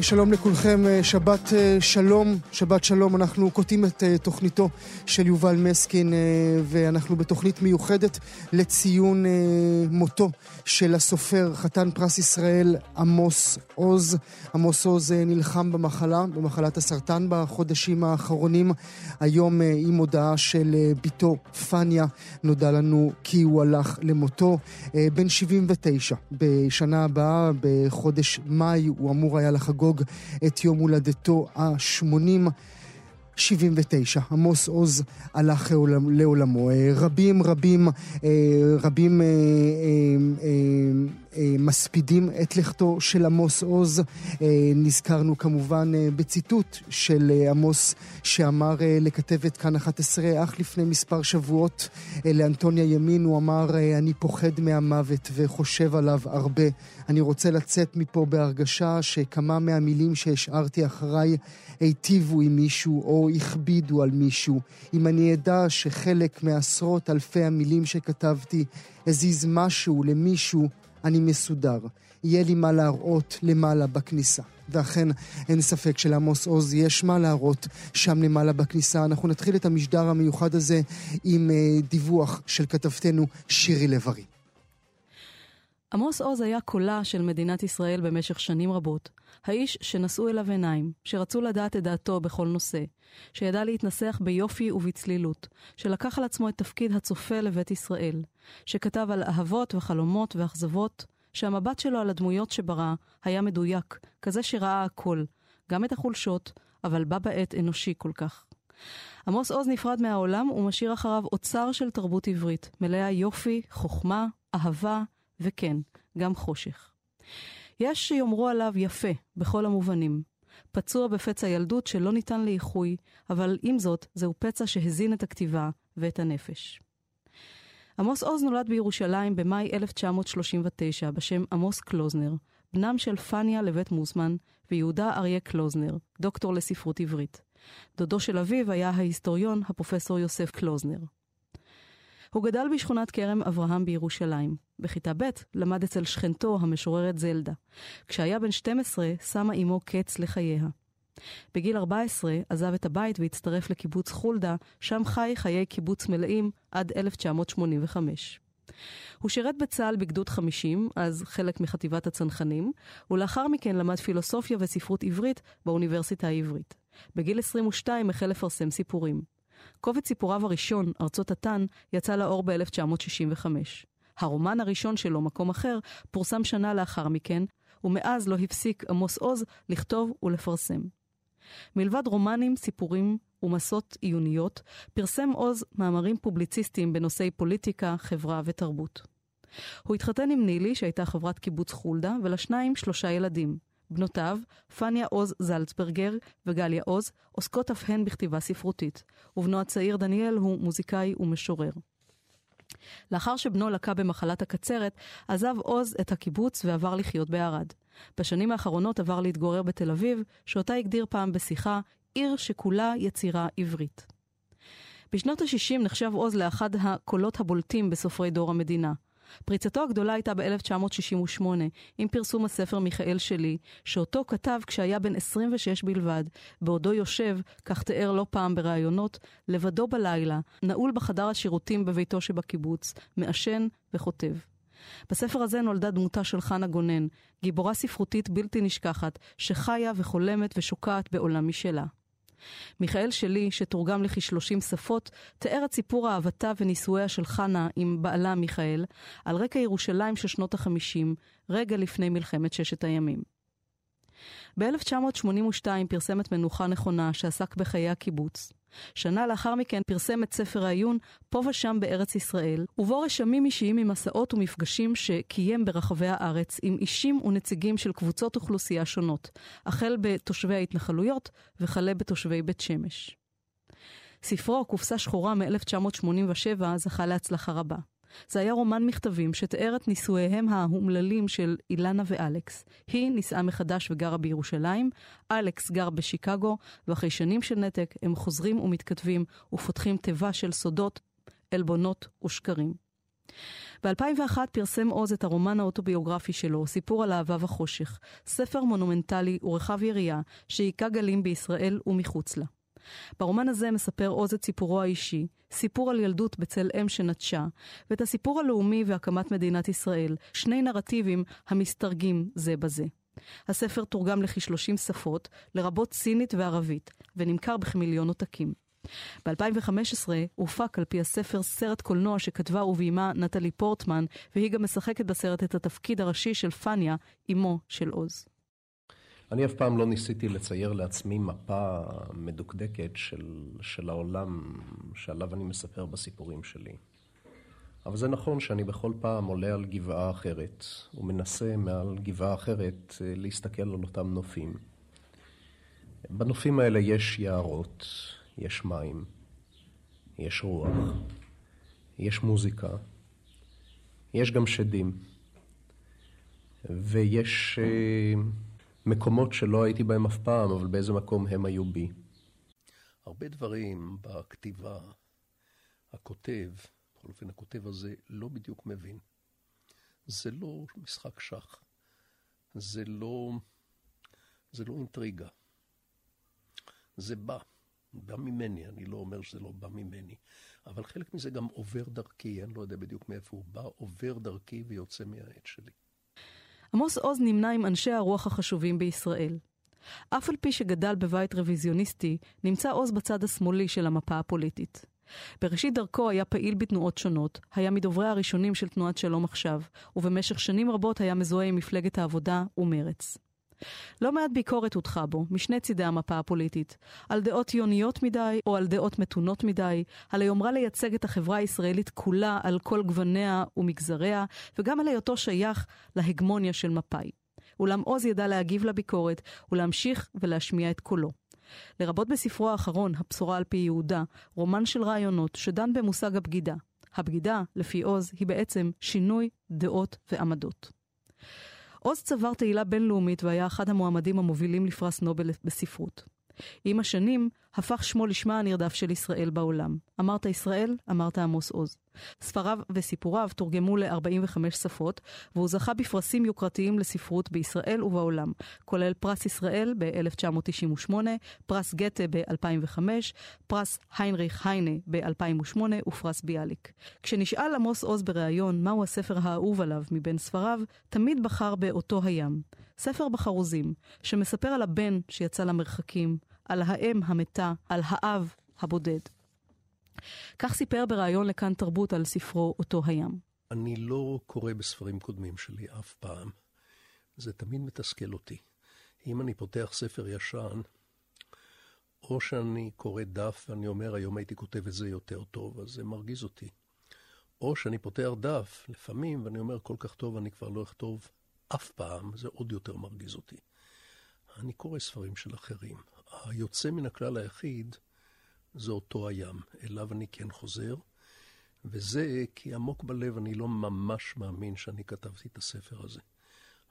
שלום לכולכם, אה, שבת אה, שלום, שבת שלום. אנחנו קוטעים את אה, תוכניתו של יובל מסקין, ואנחנו בתוכנית מיוחדת לציון מותו של הסופר, חתן פרס ישראל, עמוס עוז. עמוס עוז נלחם במחלה, במחלת הסרטן בחודשים האחרונים. היום עם הודעה של בתו פניה, נודע לנו כי הוא הלך למותו. בן 79, בשנה הבאה, בחודש מאי, הוא אמור היה לחגוג לחגוג את יום הולדתו ה-80. 79, עמוס עוז הלך לעולמו. אה, רבים רבים אה, רבים אה, מספידים את לכתו של עמוס עוז. נזכרנו כמובן בציטוט של עמוס שאמר לכתבת כאן 11 אך לפני מספר שבועות לאנטוניה ימין, הוא אמר אני פוחד מהמוות וחושב עליו הרבה. אני רוצה לצאת מפה בהרגשה שכמה מהמילים שהשארתי אחריי היטיבו עם מישהו או הכבידו על מישהו. אם אני אדע שחלק מעשרות אלפי המילים שכתבתי הזיז משהו למישהו, אני מסודר. יהיה לי מה להראות למעלה בכניסה. ואכן, אין ספק שלעמוס עוז יש מה להראות שם למעלה בכניסה. אנחנו נתחיל את המשדר המיוחד הזה עם uh, דיווח של כתבתנו שירי לב-ארי. עמוס עוז היה קולה של מדינת ישראל במשך שנים רבות. האיש שנשאו אליו עיניים, שרצו לדעת את דעתו בכל נושא, שידע להתנסח ביופי ובצלילות, שלקח על עצמו את תפקיד הצופה לבית ישראל, שכתב על אהבות וחלומות ואכזבות, שהמבט שלו על הדמויות שברא היה מדויק, כזה שראה הכל, גם את החולשות, אבל בה בעת אנושי כל כך. עמוס עוז נפרד מהעולם ומשאיר אחריו אוצר של תרבות עברית, מלאה יופי, חוכמה, אהבה, וכן, גם חושך. יש שיאמרו עליו יפה, בכל המובנים. פצוע בפצע ילדות שלא ניתן לאיחוי, אבל עם זאת, זהו פצע שהזין את הכתיבה ואת הנפש. עמוס עוז נולד בירושלים במאי 1939 בשם עמוס קלוזנר, בנם של פניה לבית מוסמן ויהודה אריה קלוזנר, דוקטור לספרות עברית. דודו של אביו היה ההיסטוריון הפרופסור יוסף קלוזנר. הוא גדל בשכונת כרם אברהם בירושלים. בכיתה ב' למד אצל שכנתו המשוררת זלדה. כשהיה בן 12 שמה אמו קץ לחייה. בגיל 14 עזב את הבית והצטרף לקיבוץ חולדה, שם חי חיי קיבוץ מלאים עד 1985. הוא שירת בצה"ל בגדוד 50, אז חלק מחטיבת הצנחנים, ולאחר מכן למד פילוסופיה וספרות עברית באוניברסיטה העברית. בגיל 22 החל לפרסם סיפורים. קובץ סיפוריו הראשון, ארצות התן, יצא לאור ב-1965. הרומן הראשון שלו, מקום אחר, פורסם שנה לאחר מכן, ומאז לא הפסיק עמוס עוז לכתוב ולפרסם. מלבד רומנים, סיפורים ומסות עיוניות, פרסם עוז מאמרים פובליציסטיים בנושאי פוליטיקה, חברה ותרבות. הוא התחתן עם נילי, שהייתה חברת קיבוץ חולדה, ולשניים שלושה ילדים. בנותיו, פניה עוז זלצברגר וגליה עוז, עוסקות אף הן בכתיבה ספרותית, ובנו הצעיר דניאל הוא מוזיקאי ומשורר. לאחר שבנו לקה במחלת הקצרת, עזב עוז את הקיבוץ ועבר לחיות בערד. בשנים האחרונות עבר להתגורר בתל אביב, שאותה הגדיר פעם בשיחה עיר שכולה יצירה עברית. בשנות ה-60 נחשב עוז לאחד הקולות הבולטים בסופרי דור המדינה. פריצתו הגדולה הייתה ב-1968, עם פרסום הספר מיכאל שלי, שאותו כתב כשהיה בן 26 בלבד, בעודו יושב, כך תיאר לא פעם בראיונות, לבדו בלילה, נעול בחדר השירותים בביתו שבקיבוץ, מעשן וכותב. בספר הזה נולדה דמותה של חנה גונן, גיבורה ספרותית בלתי נשכחת, שחיה וחולמת ושוקעת בעולם משלה. מיכאל שלי, שתורגם לכ-30 שפות, תיאר את סיפור אהבתה ונישואיה של חנה עם בעלה מיכאל, על רקע ירושלים של שנות ה-50, רגע לפני מלחמת ששת הימים. ב-1982 פרסם את מנוחה נכונה שעסק בחיי הקיבוץ. שנה לאחר מכן פרסם את ספר העיון פה ושם בארץ ישראל, ובו רשמים אישיים ממסעות ומפגשים שקיים ברחבי הארץ עם אישים ונציגים של קבוצות אוכלוסייה שונות, החל בתושבי ההתנחלויות וכלה בתושבי בית שמש. ספרו, קופסה שחורה מ-1987, זכה להצלחה רבה. זה היה רומן מכתבים שתיאר את נישואיהם האומללים של אילנה ואלכס. היא נישאה מחדש וגרה בירושלים, אלכס גר בשיקגו, ואחרי שנים של נתק הם חוזרים ומתכתבים ופותחים תיבה של סודות, עלבונות ושקרים. ב-2001 פרסם עוז את הרומן האוטוביוגרפי שלו, סיפור על אהבה וחושך, ספר מונומנטלי ורחב יריעה שהיכה גלים בישראל ומחוץ לה. ברומן הזה מספר עוז את סיפורו האישי, סיפור על ילדות בצל אם שנטשה, ואת הסיפור הלאומי והקמת מדינת ישראל, שני נרטיבים המסתרגים זה בזה. הספר תורגם לכ-30 שפות, לרבות סינית וערבית, ונמכר בכמיליון עותקים. ב-2015 הופק על פי הספר סרט קולנוע שכתבה וביימה נטלי פורטמן, והיא גם משחקת בסרט את התפקיד הראשי של פניה, אמו של עוז. אני אף פעם לא ניסיתי לצייר לעצמי מפה מדוקדקת של, של העולם שעליו אני מספר בסיפורים שלי. אבל זה נכון שאני בכל פעם עולה על גבעה אחרת, ומנסה מעל גבעה אחרת אה, להסתכל על אותם נופים. בנופים האלה יש יערות, יש מים, יש רוח, יש מוזיקה, יש גם שדים, ויש... Uh, מקומות שלא הייתי בהם אף פעם, אבל באיזה מקום הם היו בי. הרבה דברים בכתיבה, הכותב, בכל אופן הכותב הזה, לא בדיוק מבין. זה לא משחק שח. זה לא, זה לא אינטריגה. זה בא, בא ממני, אני לא אומר שזה לא בא ממני, אבל חלק מזה גם עובר דרכי, אני לא יודע בדיוק מאיפה הוא בא, עובר דרכי ויוצא מהעט שלי. עמוס עוז נמנה עם אנשי הרוח החשובים בישראל. אף על פי שגדל בבית רוויזיוניסטי, נמצא עוז בצד השמאלי של המפה הפוליטית. בראשית דרכו היה פעיל בתנועות שונות, היה מדוברי הראשונים של תנועת שלום עכשיו, ובמשך שנים רבות היה מזוהה עם מפלגת העבודה ומרץ. לא מעט ביקורת הודחה בו, משני צידי המפה הפוליטית, על דעות ציוניות מדי או על דעות מתונות מדי, על היומרה לייצג את החברה הישראלית כולה על כל גווניה ומגזריה, וגם על היותו שייך להגמוניה של מפא"י. אולם עוז ידע להגיב לביקורת ולהמשיך ולהשמיע את קולו. לרבות בספרו האחרון, הבשורה על פי יהודה, רומן של רעיונות שדן במושג הבגידה. הבגידה, לפי עוז, היא בעצם שינוי דעות ועמדות. עוז צבר תהילה בינלאומית והיה אחד המועמדים המובילים לפרס נובל בספרות. עם השנים הפך שמו לשמה הנרדף של ישראל בעולם. אמרת ישראל, אמרת עמוס עוז. ספריו וסיפוריו תורגמו ל-45 שפות, והוא זכה בפרסים יוקרתיים לספרות בישראל ובעולם, כולל פרס ישראל ב-1998, פרס גתה ב-2005, פרס היינריך היינה ב-2008 ופרס ביאליק. כשנשאל עמוס עוז בריאיון מהו הספר האהוב עליו מבין ספריו, תמיד בחר באותו הים. ספר בחרוזים, שמספר על הבן שיצא למרחקים, על האם המתה, על האב הבודד. כך סיפר בריאיון לכאן תרבות על ספרו אותו הים. אני לא קורא בספרים קודמים שלי אף פעם. זה תמיד מתסכל אותי. אם אני פותח ספר ישן, או שאני קורא דף ואני אומר, היום הייתי כותב את זה יותר טוב, אז זה מרגיז אותי. או שאני פותח דף, לפעמים, ואני אומר, כל כך טוב, אני כבר לא אכתוב אף פעם, זה עוד יותר מרגיז אותי. אני קורא ספרים של אחרים. היוצא מן הכלל היחיד זה אותו הים, אליו אני כן חוזר, וזה כי עמוק בלב אני לא ממש מאמין שאני כתבתי את הספר הזה.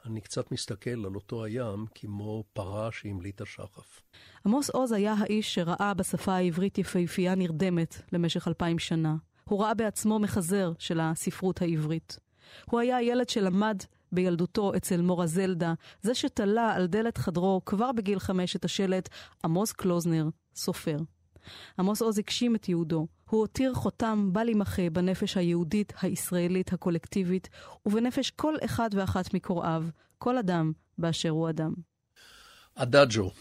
אני קצת מסתכל על אותו הים כמו פרה שהמליטה שחף. עמוס עוז היה האיש שראה בשפה העברית יפהפייה נרדמת למשך אלפיים שנה. הוא ראה בעצמו מחזר של הספרות העברית. הוא היה הילד שלמד בילדותו אצל מורה זלדה, זה שתלה על דלת חדרו כבר בגיל חמש את השלט עמוס קלוזנר, סופר. עמוס עוז הגשים את יהודו. הוא הותיר חותם בל יימחה בנפש היהודית הישראלית הקולקטיבית, ובנפש כל אחד ואחת מקוראיו, כל אדם באשר הוא אדם. אדאג'ו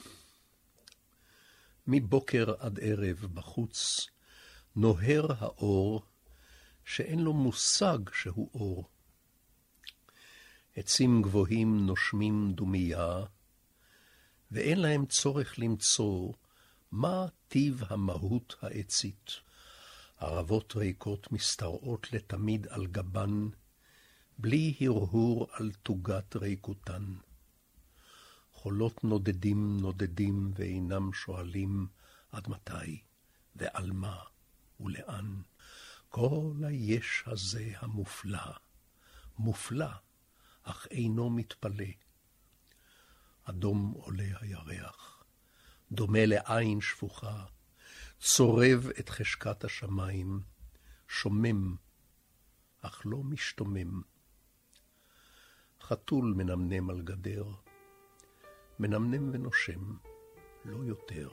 מבוקר עד ערב בחוץ נוהר האור שאין לו מושג שהוא אור. עצים גבוהים נושמים דומייה, ואין להם צורך למצוא מה טיב המהות העצית. ערבות ריקות משתרעות לתמיד על גבן, בלי הרהור על תוגת ריקותן. חולות נודדים נודדים ואינם שואלים עד מתי ועל מה ולאן. כל היש הזה המופלא, מופלא, אך אינו מתפלא. אדום עולה הירח, דומה לעין שפוכה, צורב את חשקת השמיים, שומם, אך לא משתומם. חתול מנמנם על גדר, מנמנם ונושם, לא יותר.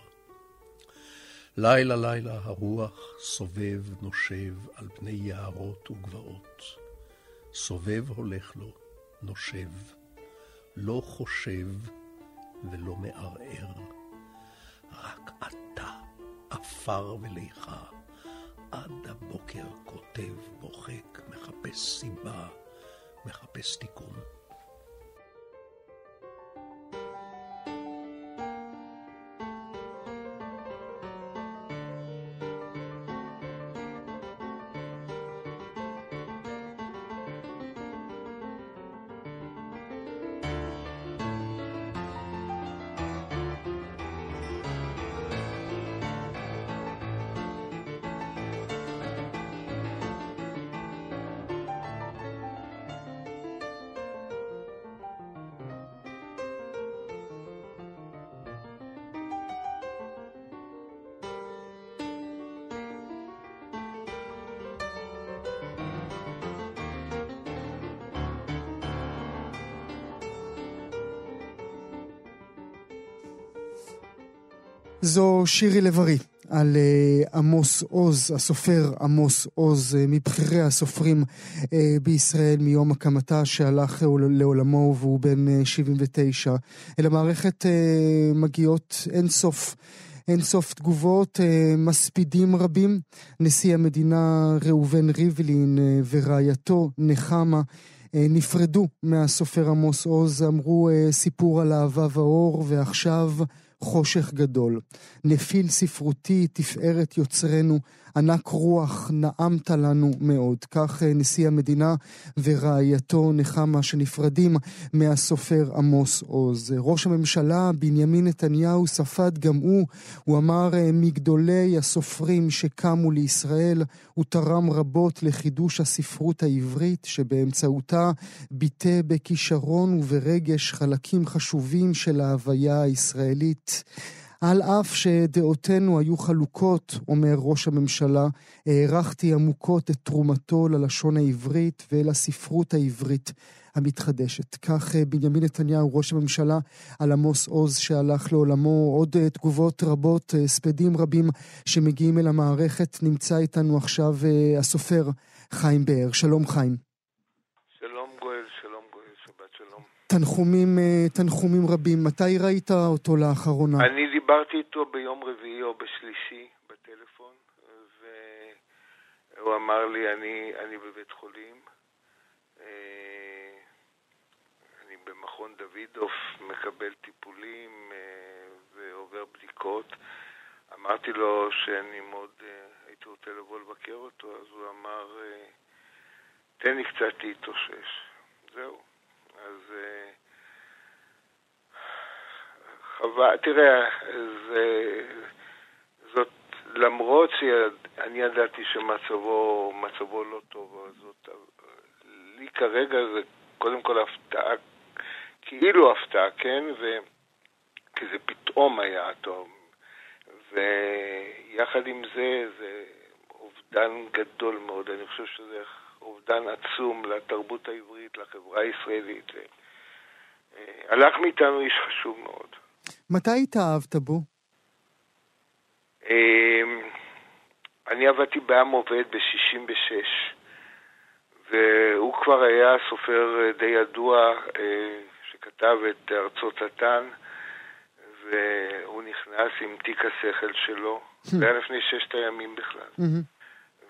לילה לילה הרוח סובב נושב על פני יערות וגבעות. סובב הולך לו, נושב, לא חושב ולא מערער. רק אתה, עפר וליכה, עד הבוקר כותב, בוחק, מחפש סיבה, מחפש תיקון. שירי לב-ארי על uh, עמוס עוז, הסופר עמוס עוז, uh, מבכירי הסופרים uh, בישראל מיום הקמתה, שהלך לעולמו והוא בן uh, 79. אל המערכת מגיעות אין סוף. אין סוף תגובות, מספידים רבים. נשיא המדינה ראובן ריבלין ורעייתו נחמה נפרדו מהסופר עמוס עוז, אמרו סיפור על אהבה ואור, ועכשיו חושך גדול. נפיל ספרותי, תפארת יוצרנו, ענק רוח, נעמת לנו מאוד. כך אה, נשיא המדינה ורעייתו נחמה שנפרדים מהסופר עמוס עוז. ראש הממשלה בנימין נתניהו ספד גם הוא, הוא אמר אה, מגדולי הסופרים שקמו לישראל, הוא תרם רבות לחידוש הספרות העברית שבאמצעותה ביטא בכישרון וברגש חלקים חשובים של ההוויה הישראלית. על אף שדעותינו היו חלוקות, אומר ראש הממשלה, הערכתי עמוקות את תרומתו ללשון העברית ולספרות העברית המתחדשת. כך אה, בנימין נתניהו, ראש הממשלה, על עמוס עוז שהלך לעולמו. עוד אה, תגובות רבות, אה, הספדים רבים שמגיעים אל המערכת. נמצא איתנו עכשיו הסופר חיים באר. שלום חיים. תנחומים, אה, תנחומים רבים. מתי ראית אותו לאחרונה? אני דיברתי איתו ביום רביעי או בשלישי בטלפון, והוא אמר לי, אני, אני בבית חולים, אה, אני במכון דוידוף, מקבל טיפולים אה, ועובר בדיקות. אמרתי לו שאני מאוד הייתי רוצה לבוא לבקר אותו, אז הוא אמר, תן לי קצת להתאושש. זהו. אז חבל, תראה, זה, זאת, למרות שאני ידעתי שמצבו מצבו לא טוב, זאת, לי כרגע זה קודם כל הפתעה, כאילו הפתעה, כן? ו... כי זה פתאום היה טוב. ויחד עם זה, זה אובדן גדול מאוד. אני חושב שזה אובדן עצום לתרבות העברית, לחברה הישראלית. הלך מאיתנו איש חשוב מאוד. מתי התאהבת בו? אמ, אני עבדתי בעם עובד ב-66, והוא כבר היה סופר די ידוע אה, שכתב את ארצות התן, והוא נכנס עם תיק השכל שלו, זה היה לפני ששת הימים בכלל,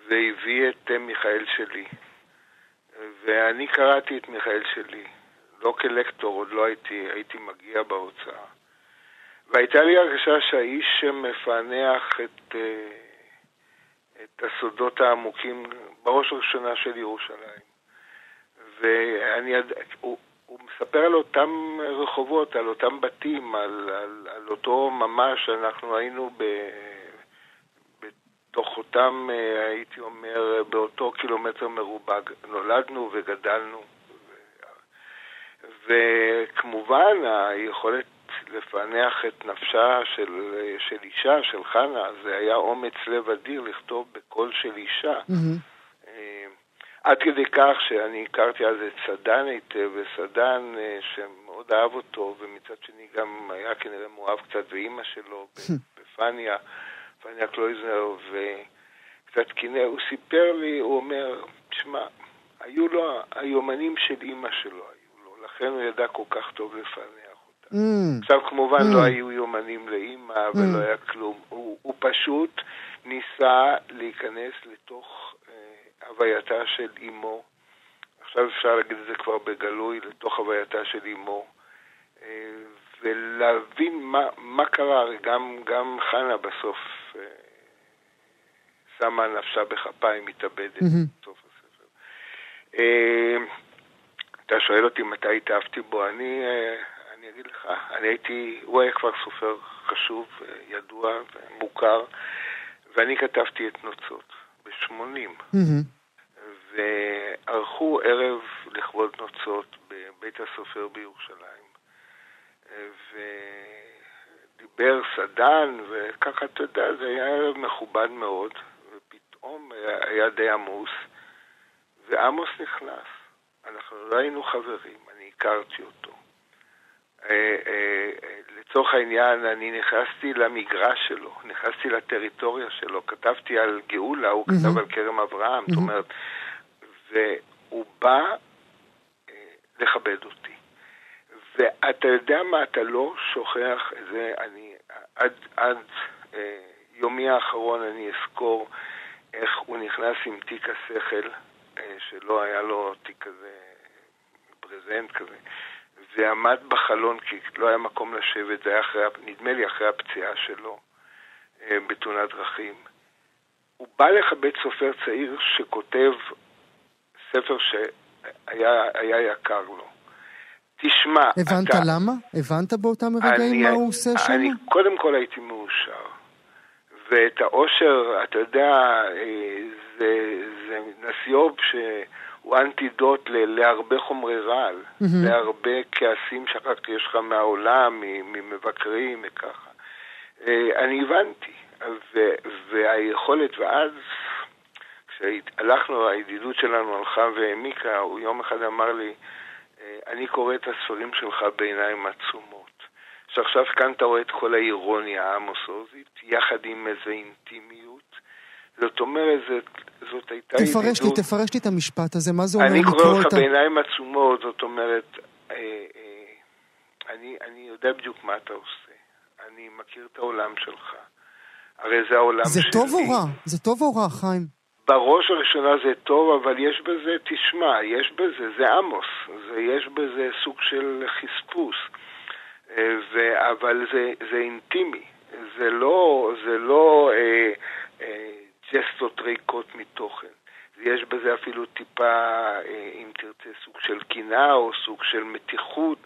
והביא את מיכאל שלי. ואני קראתי את מיכאל שלי, לא כלקטור, עוד לא הייתי, הייתי מגיע בהוצאה. והייתה לי הרגשה שהאיש שמפענח את, אה, את הסודות העמוקים, בראש ובראשונה של ירושלים. ואני, הוא, הוא מספר על אותם רחובות, על אותם בתים, על, על, על אותו ממש, אנחנו היינו ב, בתוך אותם, אה, הייתי אומר, באותו קילומטר מרובע נולדנו וגדלנו. וכמובן, היכולת לפענח את נפשה של, של אישה, של חנה, זה היה אומץ לב אדיר לכתוב בקול של אישה. Mm-hmm. עד כדי כך שאני הכרתי אז את סדן היטב, וסדן אה, שמאוד אהב אותו, ומצד שני גם היה כנראה מאוהב קצת באימא שלו, בפניה, פניה קלויזר, וקצת קינא, הוא סיפר לי, הוא אומר, תשמע, היו לו, היומנים של אימא שלו היו לו, לכן הוא ידע כל כך טוב לפענח אותה. Mm. עכשיו כמובן mm. לא היו יומנים לאימא ולא mm. היה כלום, הוא, הוא פשוט ניסה להיכנס לתוך הווייתה של אימו, עכשיו אפשר להגיד את זה כבר בגלוי, לתוך הווייתה של אימו, אה, ולהבין מה, מה קרה, גם, גם חנה בסוף אה, שמה נפשה בכפיים, מתאבדת. בסוף הספר. אה, אתה שואל אותי מתי התאהבתי בו, אני, אני אגיד לך, אני הייתי, הוא היה כבר סופר חשוב, ידוע, מוכר, ואני כתבתי את נוצות ב-80. Mm-hmm. וערכו ערב לכבוד נוצות בבית הסופר בירושלים. ודיבר סדן, וככה, אתה יודע, זה היה ערב מכובד מאוד, ופתאום היה די עמוס, ועמוס נכנס. אנחנו לא היינו חברים, אני הכרתי אותו. אה, אה, לצורך העניין, אני נכנסתי למגרש שלו, נכנסתי לטריטוריה שלו, כתבתי על גאולה, הוא mm-hmm. כתב על כרם אברהם, mm-hmm. זאת אומרת, והוא בא אה, לכבד אותי. ואתה יודע מה, אתה לא שוכח את זה, אני עד, עד אה, יומי האחרון אני אזכור איך הוא נכנס עם תיק השכל, אה, שלא היה לו תיק כזה, ברזנט כזה, ועמד בחלון כי לא היה מקום לשבת, זה היה אחרי, נדמה לי אחרי הפציעה שלו אה, בתאונת דרכים. הוא בא לכבד סופר צעיר שכותב ספר שהיה יקר לו. תשמע, הבנת אתה... למה? הבנת באותם רגעים מה הוא עושה שם? אני קודם כל הייתי מאושר. ואת האושר, אתה יודע, אה, זה, זה נסיוב שהוא אנטידוט ל, להרבה חומרי רעל, mm-hmm. להרבה כעסים שאחר כך יש לך מהעולם, ממבקרים וככה. אה, אני הבנתי, והיכולת, ואז כשהלכנו, הידידות שלנו הלכה והעמיקה, הוא יום אחד אמר לי, אה, אני קורא את הספרים שלך בעיניים עצומות. שעכשיו כאן אתה רואה את כל האירוניה העמוסוזית, יחד עם איזו אינטימיות. זאת אומרת, זאת, זאת הייתה תפרש ידידות... לי, תפרש לי את המשפט הזה, מה זה אומר לקרוא אותה? אני קורא אותך בעיניים עצומות, זאת אומרת, אה, אה, אני, אני יודע בדיוק מה אתה עושה. אני מכיר את העולם שלך. הרי זה העולם זה שלי. זה טוב או רע? זה טוב או רע, חיים? בראש הראשונה זה טוב, אבל יש בזה, תשמע, יש בזה, זה עמוס, זה, יש בזה סוג של חספוס, ו, אבל זה, זה אינטימי, זה לא, זה לא אה, אה, ג'סטות ריקות מתוכן. יש בזה אפילו טיפה, אה, אם תרצה, סוג של קנאה או סוג של מתיחות,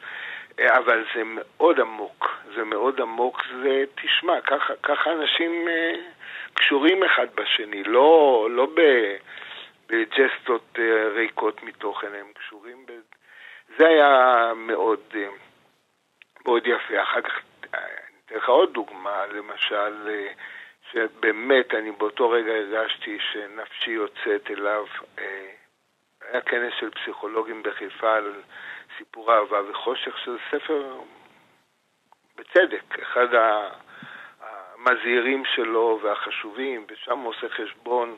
אה, אבל זה מאוד עמוק, זה מאוד עמוק, זה, תשמע, ככה, ככה אנשים... אה, קשורים אחד בשני, לא, לא בג'סטות אה, ריקות מתוכן, הם קשורים ב... זה היה מאוד, אה, מאוד יפה. אחר כך, אני אתן לך עוד דוגמה, למשל, אה, שבאמת אני באותו רגע הרגשתי שנפשי יוצאת אליו. היה כנס של פסיכולוגים בחיפה על סיפור אהבה וחושך, שזה ספר, בצדק, אחד. המזהירים שלו והחשובים, ושם הוא עושה חשבון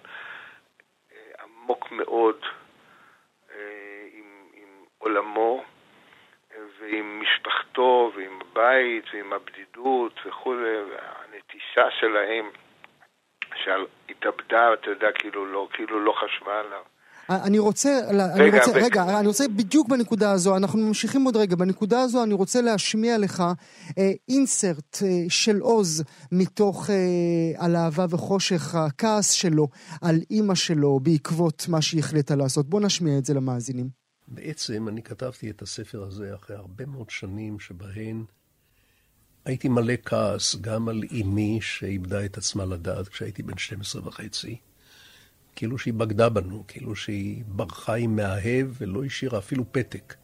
אה, עמוק מאוד אה, עם, עם עולמו ועם משפחתו ועם הבית ועם הבדידות וכולי, והנטישה שלהם שהתאבדה, אתה יודע, כאילו לא, כאילו לא חשבה עליו. אני רוצה, רגע, אני רוצה, רגע, אני רוצה בדיוק בנקודה הזו, אנחנו ממשיכים עוד רגע, בנקודה הזו אני רוצה להשמיע לך אה, אינסרט אה, של עוז מתוך אה, על אהבה וחושך, הכעס שלו על אימא שלו בעקבות מה שהיא החליטה לעשות. בוא נשמיע את זה למאזינים. בעצם אני כתבתי את הספר הזה אחרי הרבה מאוד שנים שבהן הייתי מלא כעס גם על אמי שאיבדה את עצמה לדעת כשהייתי בן 12 וחצי. כאילו שהיא בגדה בנו, כאילו שהיא ברחה עם מאהב ולא השאירה אפילו פתק.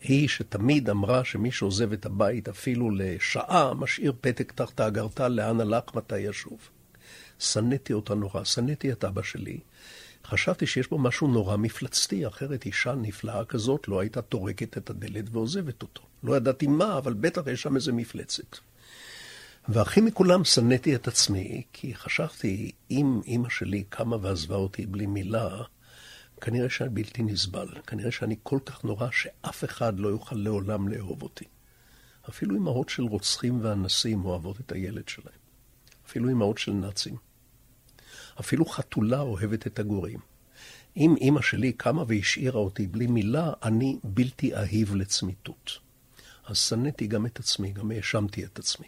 היא שתמיד אמרה שמי שעוזב את הבית אפילו לשעה, משאיר פתק תחת האגרטל לאן הלך, מתי ישוב. שנאתי אותה נורא, שנאתי את אבא שלי. חשבתי שיש בו משהו נורא מפלצתי, אחרת אישה נפלאה כזאת לא הייתה טורקת את הדלת ועוזבת אותו. לא ידעתי מה, אבל בטח יש שם איזה מפלצת. והכי מכולם שנאתי את עצמי, כי חשבתי, אם אימא שלי קמה ועזבה אותי בלי מילה, כנראה שאני בלתי נסבל. כנראה שאני כל כך נורא שאף אחד לא יוכל לעולם לאהוב אותי. אפילו אמהות של רוצחים ואנסים אוהבות את הילד שלהם. אפילו אמהות של נאצים. אפילו חתולה אוהבת את הגורים. אם אימא שלי קמה והשאירה אותי בלי מילה, אני בלתי אהיב לצמיתות. אז שנאתי גם את עצמי, גם האשמתי את עצמי.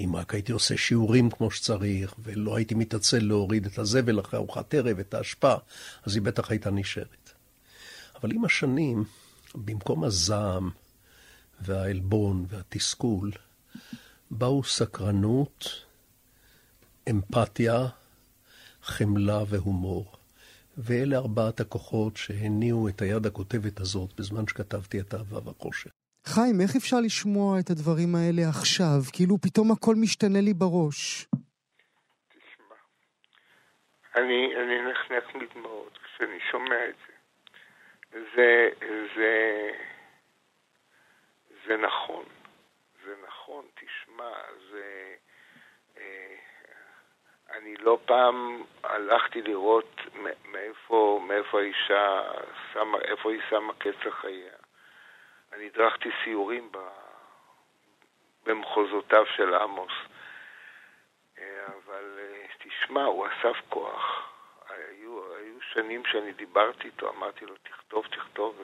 אם רק הייתי עושה שיעורים כמו שצריך, ולא הייתי מתעצל להוריד את הזבל אחרי ארוחת ערב, את האשפה, אז היא בטח הייתה נשארת. אבל עם השנים, במקום הזעם והעלבון והתסכול, באו סקרנות, אמפתיה, חמלה והומור. ואלה ארבעת הכוחות שהניעו את היד הכותבת הזאת בזמן שכתבתי את אהבה והחושך. חיים, איך אפשר לשמוע את הדברים האלה עכשיו? כאילו פתאום הכל משתנה לי בראש. תשמע, אני, אני נחנק מדמעות כשאני שומע את זה. זה, זה, זה נכון. זה נכון, תשמע, זה... אה, אני לא פעם הלכתי לראות מאיפה, מאיפה האישה שמה, איפה היא שמה קץ לחייה. אני הדרכתי סיורים ב... במחוזותיו של עמוס. אה, אבל אה, תשמע, הוא אסף כוח. היו, היו שנים שאני דיברתי איתו, אמרתי לו, תכתוב, תכתוב.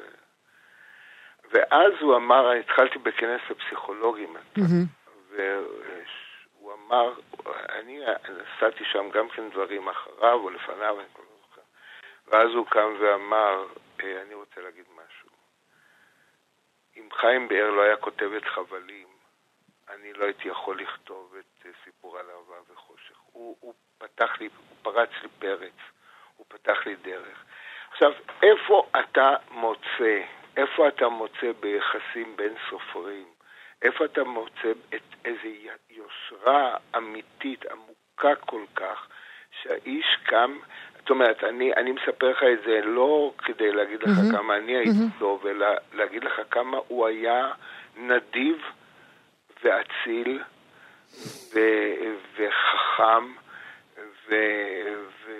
ואז הוא אמר, התחלתי בכנס הפסיכולוגים, mm-hmm. והוא אמר, אני נסעתי שם גם כן דברים אחריו או לפניו, אני לא זוכר. ואז הוא קם ואמר, אה, אני רוצה להגיד משהו. אם חיים באר לא היה כותב את חבלים, אני לא הייתי יכול לכתוב את אה, סיפור על אהבה וחושך. הוא, הוא פתח לי, הוא פרץ לי פרץ, הוא פתח לי דרך. עכשיו, איפה אתה מוצא, איפה אתה מוצא ביחסים בין סופרים, איפה אתה מוצא את איזו יושרה אמיתית, עמוקה כל כך, שהאיש קם זאת אומרת, אני, אני מספר לך את זה לא כדי להגיד לך mm-hmm. כמה אני הייתי mm-hmm. טוב, אלא להגיד לך כמה הוא היה נדיב ואציל ו, וחכם ו... ו...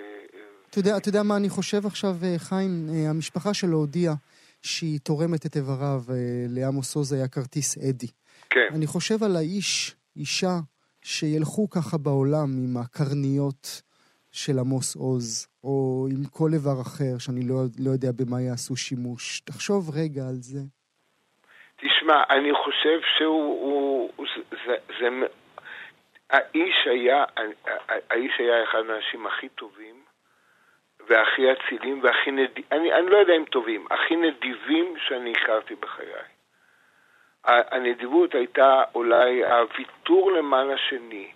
אתה יודע, אתה יודע מה אני חושב עכשיו, אה, חיים? אה, המשפחה שלו הודיעה שהיא תורמת את איבריו אה, לעמוס עוז היה כרטיס אדי. כן. אני חושב על האיש, אישה, שילכו ככה בעולם עם הקרניות של עמוס עוז, או עם כל איבר אחר שאני לא, לא יודע במה יעשו שימוש. תחשוב רגע על זה. תשמע, אני חושב שהוא... הוא, זה, זה, האיש היה, האיש היה אחד האנשים הכי טובים והכי אצילים והכי נדיבים, אני, אני לא יודע אם טובים, הכי נדיבים שאני הכרתי בחיי. הנדיבות הייתה אולי הוויתור למען השני,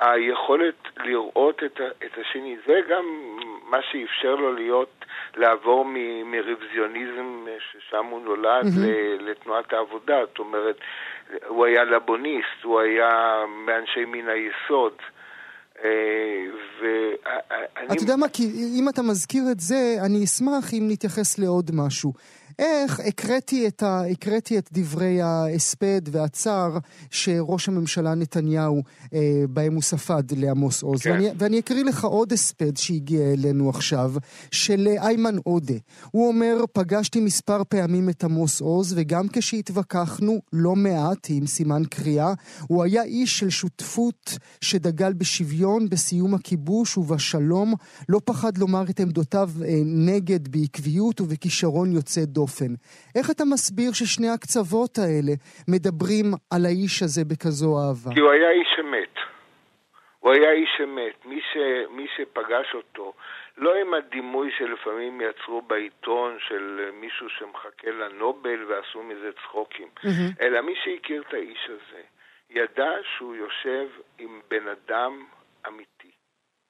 היכולת לראות את, את השני, זה גם מה שאפשר לו להיות, לעבור מ, מרוויזיוניזם ששם הוא נולד mm-hmm. לתנועת העבודה, זאת אומרת, הוא היה לבוניסט, הוא היה מאנשי מן היסוד. אה, ואני... אתה יודע מה, כי אם אתה מזכיר את זה, אני אשמח אם נתייחס לעוד משהו. איך הקראתי את, ה, הקראתי את דברי ההספד והצער שראש הממשלה נתניהו אה, בהם הוא ספד לעמוס עוז. כן. ואני, ואני אקריא לך עוד הספד שהגיע אלינו עכשיו, של איימן עודה. הוא אומר, פגשתי מספר פעמים את עמוס עוז, וגם כשהתווכחנו לא מעט, עם סימן קריאה, הוא היה איש של שותפות שדגל בשוויון, בסיום הכיבוש ובשלום, לא פחד לומר את עמדותיו אה, נגד בעקביות ובכישרון יוצא דופן. דופן. איך אתה מסביר ששני הקצוות האלה מדברים על האיש הזה בכזו אהבה? כי הוא היה איש אמת. הוא היה איש אמת. מי, ש, מי שפגש אותו, לא עם הדימוי שלפעמים יצרו בעיתון של מישהו שמחכה לנובל ועשו מזה צחוקים, mm-hmm. אלא מי שהכיר את האיש הזה, ידע שהוא יושב עם בן אדם אמיתי.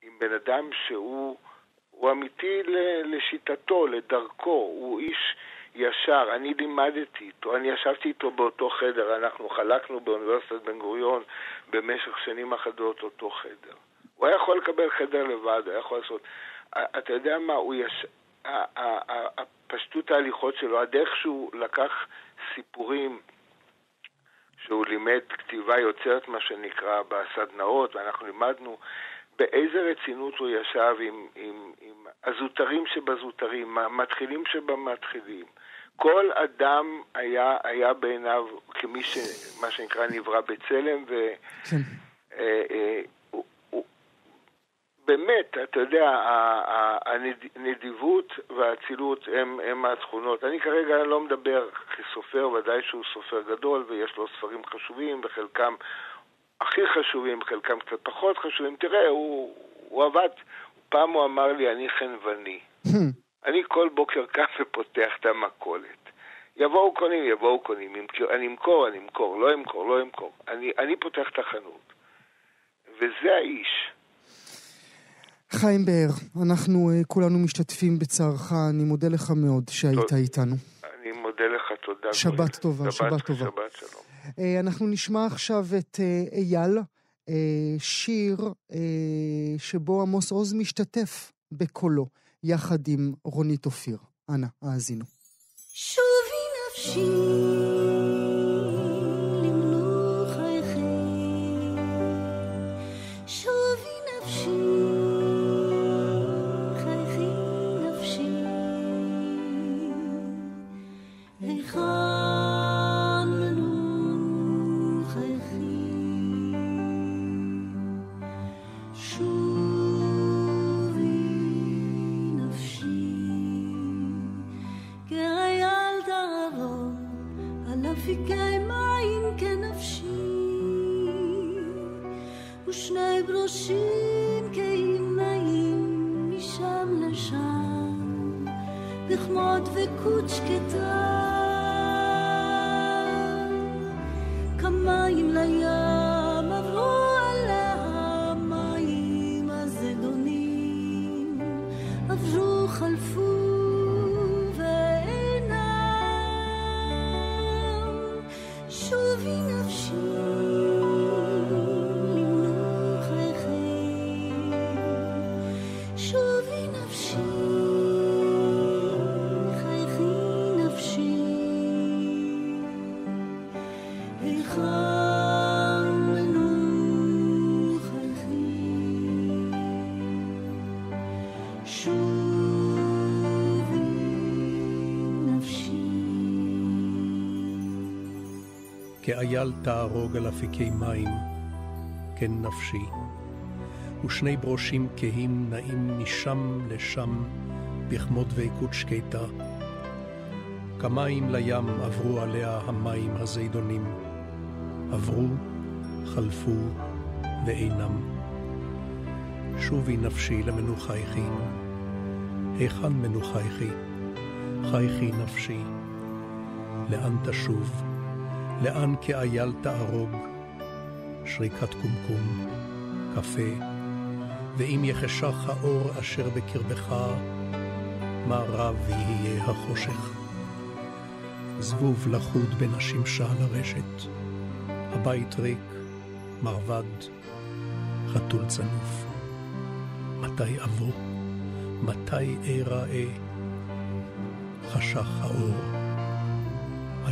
עם בן אדם שהוא אמיתי לשיטתו, לדרכו, הוא איש ישר. אני לימדתי איתו, אני ישבתי איתו באותו חדר, אנחנו חלקנו באוניברסיטת בן גוריון במשך שנים אחדות אותו חדר. הוא היה יכול לקבל חדר לבד, היה יכול לעשות... אתה יודע מה, הוא יש... פשטות ההליכות שלו, הדרך שהוא לקח סיפורים שהוא לימד כתיבה יוצרת, מה שנקרא, בסדנאות, ואנחנו לימדנו באיזה רצינות הוא ישב עם, עם, עם הזוטרים שבזוטרים, המתחילים שבמתחילים. כל אדם היה, היה בעיניו כמי שמה שנקרא נברא בצלם, ו... כן. אה, אה, באמת, אתה יודע, הנדיבות והאצילות הם, הם התכונות. אני כרגע לא מדבר כסופר, ודאי שהוא סופר גדול ויש לו ספרים חשובים, וחלקם הכי חשובים, חלקם קצת פחות חשובים. תראה, הוא, הוא עבד, פעם הוא אמר לי, אני חנווני. אני כל בוקר קם ופותח את המכולת. יבואו קונים, יבואו קונים, אני אמכור, אני אמכור, לא אמכור, לא אמכור. אני, אני פותח את החנות. וזה האיש. חיים באר, אנחנו uh, כולנו משתתפים בצערך, אני מודה לך מאוד שהיית. איתנו. אני מודה לך, תודה. שבת טובה, שבת, שבת טובה. שבת שלום. Uh, אנחנו נשמע עכשיו את uh, אייל, uh, שיר שבו עמוס עוז משתתף בקולו, יחד עם רונית אופיר. אנא, האזינו. שובי נפשי כאייל תערוג על אפיקי מים, כן נפשי. ושני ברושים כהים נעים משם לשם, בכמות דבקות שקטה. כמים לים עברו עליה המים הזידונים. עברו, חלפו, ואינם. שובי נפשי למנוחייכי, היכן מנוחייכי? חייכי נפשי, לאן תשוב? לאן כאייל תערוג, שריקת קומקום, קפה, ואם יחשך האור אשר בקרבך, מה רב יהיה החושך. זבוב לחוד בין השמשה לרשת, הבית ריק, מרבד, חתול צנוף. מתי אבוא? מתי אראה? חשך האור,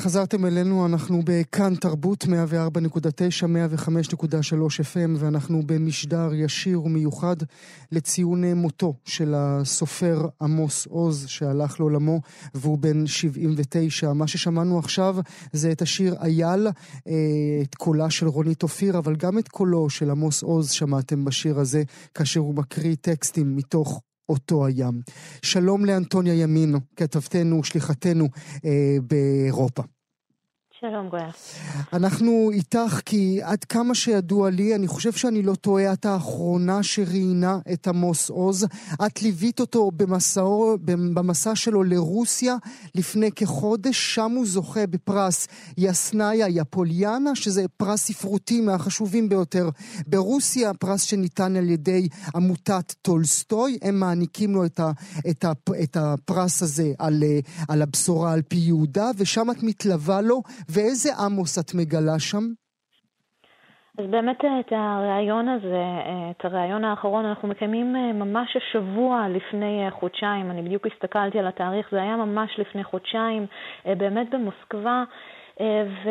חזרתם אלינו, אנחנו בכאן תרבות 104.9, 105.3 FM, ואנחנו במשדר ישיר ומיוחד לציון מותו של הסופר עמוס עוז, שהלך לעולמו, והוא בן 79. מה ששמענו עכשיו זה את השיר אייל, אה, את קולה של רונית אופיר, אבל גם את קולו של עמוס עוז שמעתם בשיר הזה, כאשר הוא מקריא טקסטים מתוך אותו הים. שלום לאנטוניה ימין, כתבתנו, שליחתנו אה, באירופה. שלום גויה. אנחנו איתך כי עד כמה שידוע לי, אני חושב שאני לא טועה, את האחרונה שראיינה את עמוס עוז. את ליווית אותו במסעו, במסע שלו לרוסיה לפני כחודש, שם הוא זוכה בפרס יסנאיה יפוליאנה, שזה פרס ספרותי מהחשובים ביותר ברוסיה, פרס שניתן על ידי עמותת טולסטוי. הם מעניקים לו את, ה, את, ה, את הפרס הזה על, על הבשורה על פי יהודה, ושם את מתלווה לו. ואיזה עמוס את מגלה שם? אז באמת אה, את הריאיון הזה, אה, את הריאיון האחרון, אנחנו מקיימים אה, ממש השבוע לפני חודשיים. אני בדיוק הסתכלתי על התאריך, זה היה ממש לפני חודשיים, באמת במוסקבה. ו,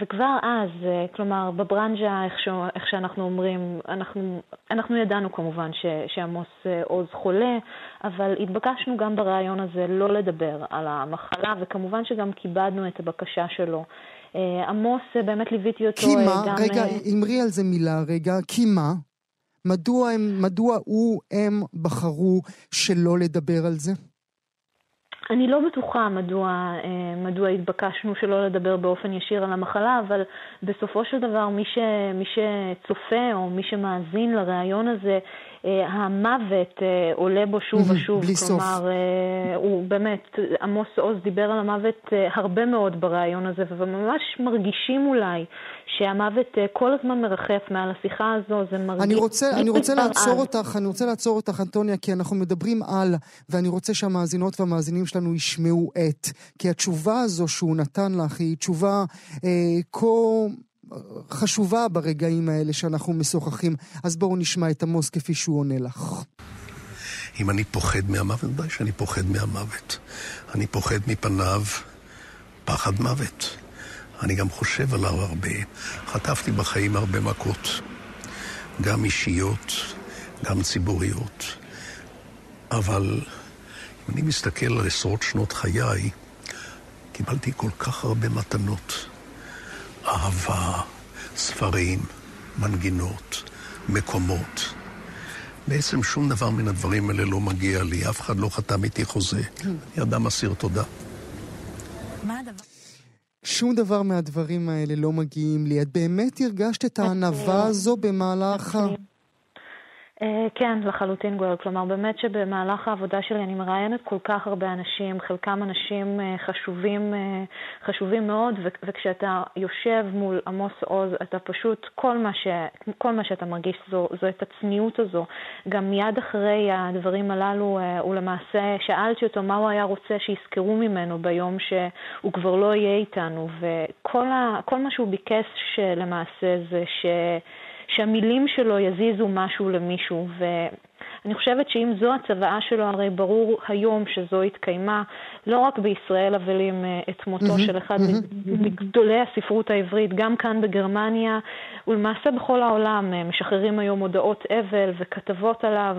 וכבר אז, כלומר, בברנז'ה, איך, ש, איך שאנחנו אומרים, אנחנו, אנחנו ידענו כמובן ש, שעמוס עוז חולה, אבל התבקשנו גם בריאיון הזה לא לדבר על המחלה, וכמובן שגם כיבדנו את הבקשה שלו. עמוס, באמת ליוויתי אותו כי מה? גם... רגע, אמרי על זה מילה רגע. כי מה? מדוע, הם, מדוע הוא, הם בחרו שלא לדבר על זה? אני לא בטוחה מדוע, אה, מדוע התבקשנו שלא לדבר באופן ישיר על המחלה, אבל בסופו של דבר מי, ש, מי שצופה או מי שמאזין לראיון הזה, אה, המוות אה, עולה בו שוב ושוב. בלי סוף. כלומר, הוא באמת, עמוס עוז דיבר על המוות הרבה מאוד בראיון הזה, וממש מרגישים אולי שהמוות אה, כל הזמן מרחף מעל השיחה הזו, זה מרגיש... אני רוצה, אני רוצה לעצור. אותך, אני רוצה לעצור אותך, אנטוניה, כי אנחנו מדברים על, ואני רוצה שהמאזינות והמאזינים שלנו ישמעו את, כי התשובה הזו שהוא נתן לך היא תשובה אה, כה... חשובה ברגעים האלה שאנחנו משוחחים. אז בואו נשמע את עמוס כפי שהוא עונה לך. אם אני פוחד מהמוות, ודאי שאני פוחד מהמוות. אני פוחד מפניו פחד מוות. אני גם חושב עליו הרבה. חטפתי בחיים הרבה מכות, גם אישיות, גם ציבוריות. אבל אם אני מסתכל על עשרות שנות חיי, קיבלתי כל כך הרבה מתנות. אהבה, ספרים, מנגינות, מקומות. בעצם שום דבר מן הדברים האלה לא מגיע לי, אף אחד לא חתם איתי חוזה. אני אדם אסיר תודה. מה הדבר? שום דבר מהדברים האלה לא מגיעים לי. את באמת הרגשת את הענווה הזו במהלך ה... אה, כן, לחלוטין גואל. כלומר, באמת שבמהלך העבודה שלי אני מראיינת כל כך הרבה אנשים, חלקם אנשים אה, חשובים, אה, חשובים מאוד, וכשאתה יושב מול עמוס עוז, אתה פשוט, כל מה, ש, כל מה שאתה מרגיש זו, זו את הצניעות הזו. גם מיד אחרי הדברים הללו, הוא למעשה, שאלתי אותו מה הוא היה רוצה שיזכרו ממנו ביום שהוא כבר לא יהיה איתנו, וכל ה, מה שהוא ביקש למעשה זה ש... שהמילים שלו יזיזו משהו למישהו. ואני חושבת שאם זו הצוואה שלו, הרי ברור היום שזו התקיימה. לא רק בישראל אבלים אה, את מותו של אחד מגדולי הספרות העברית, גם כאן בגרמניה, ולמעשה בכל העולם אה, משחררים היום הודעות אבל וכתבות עליו.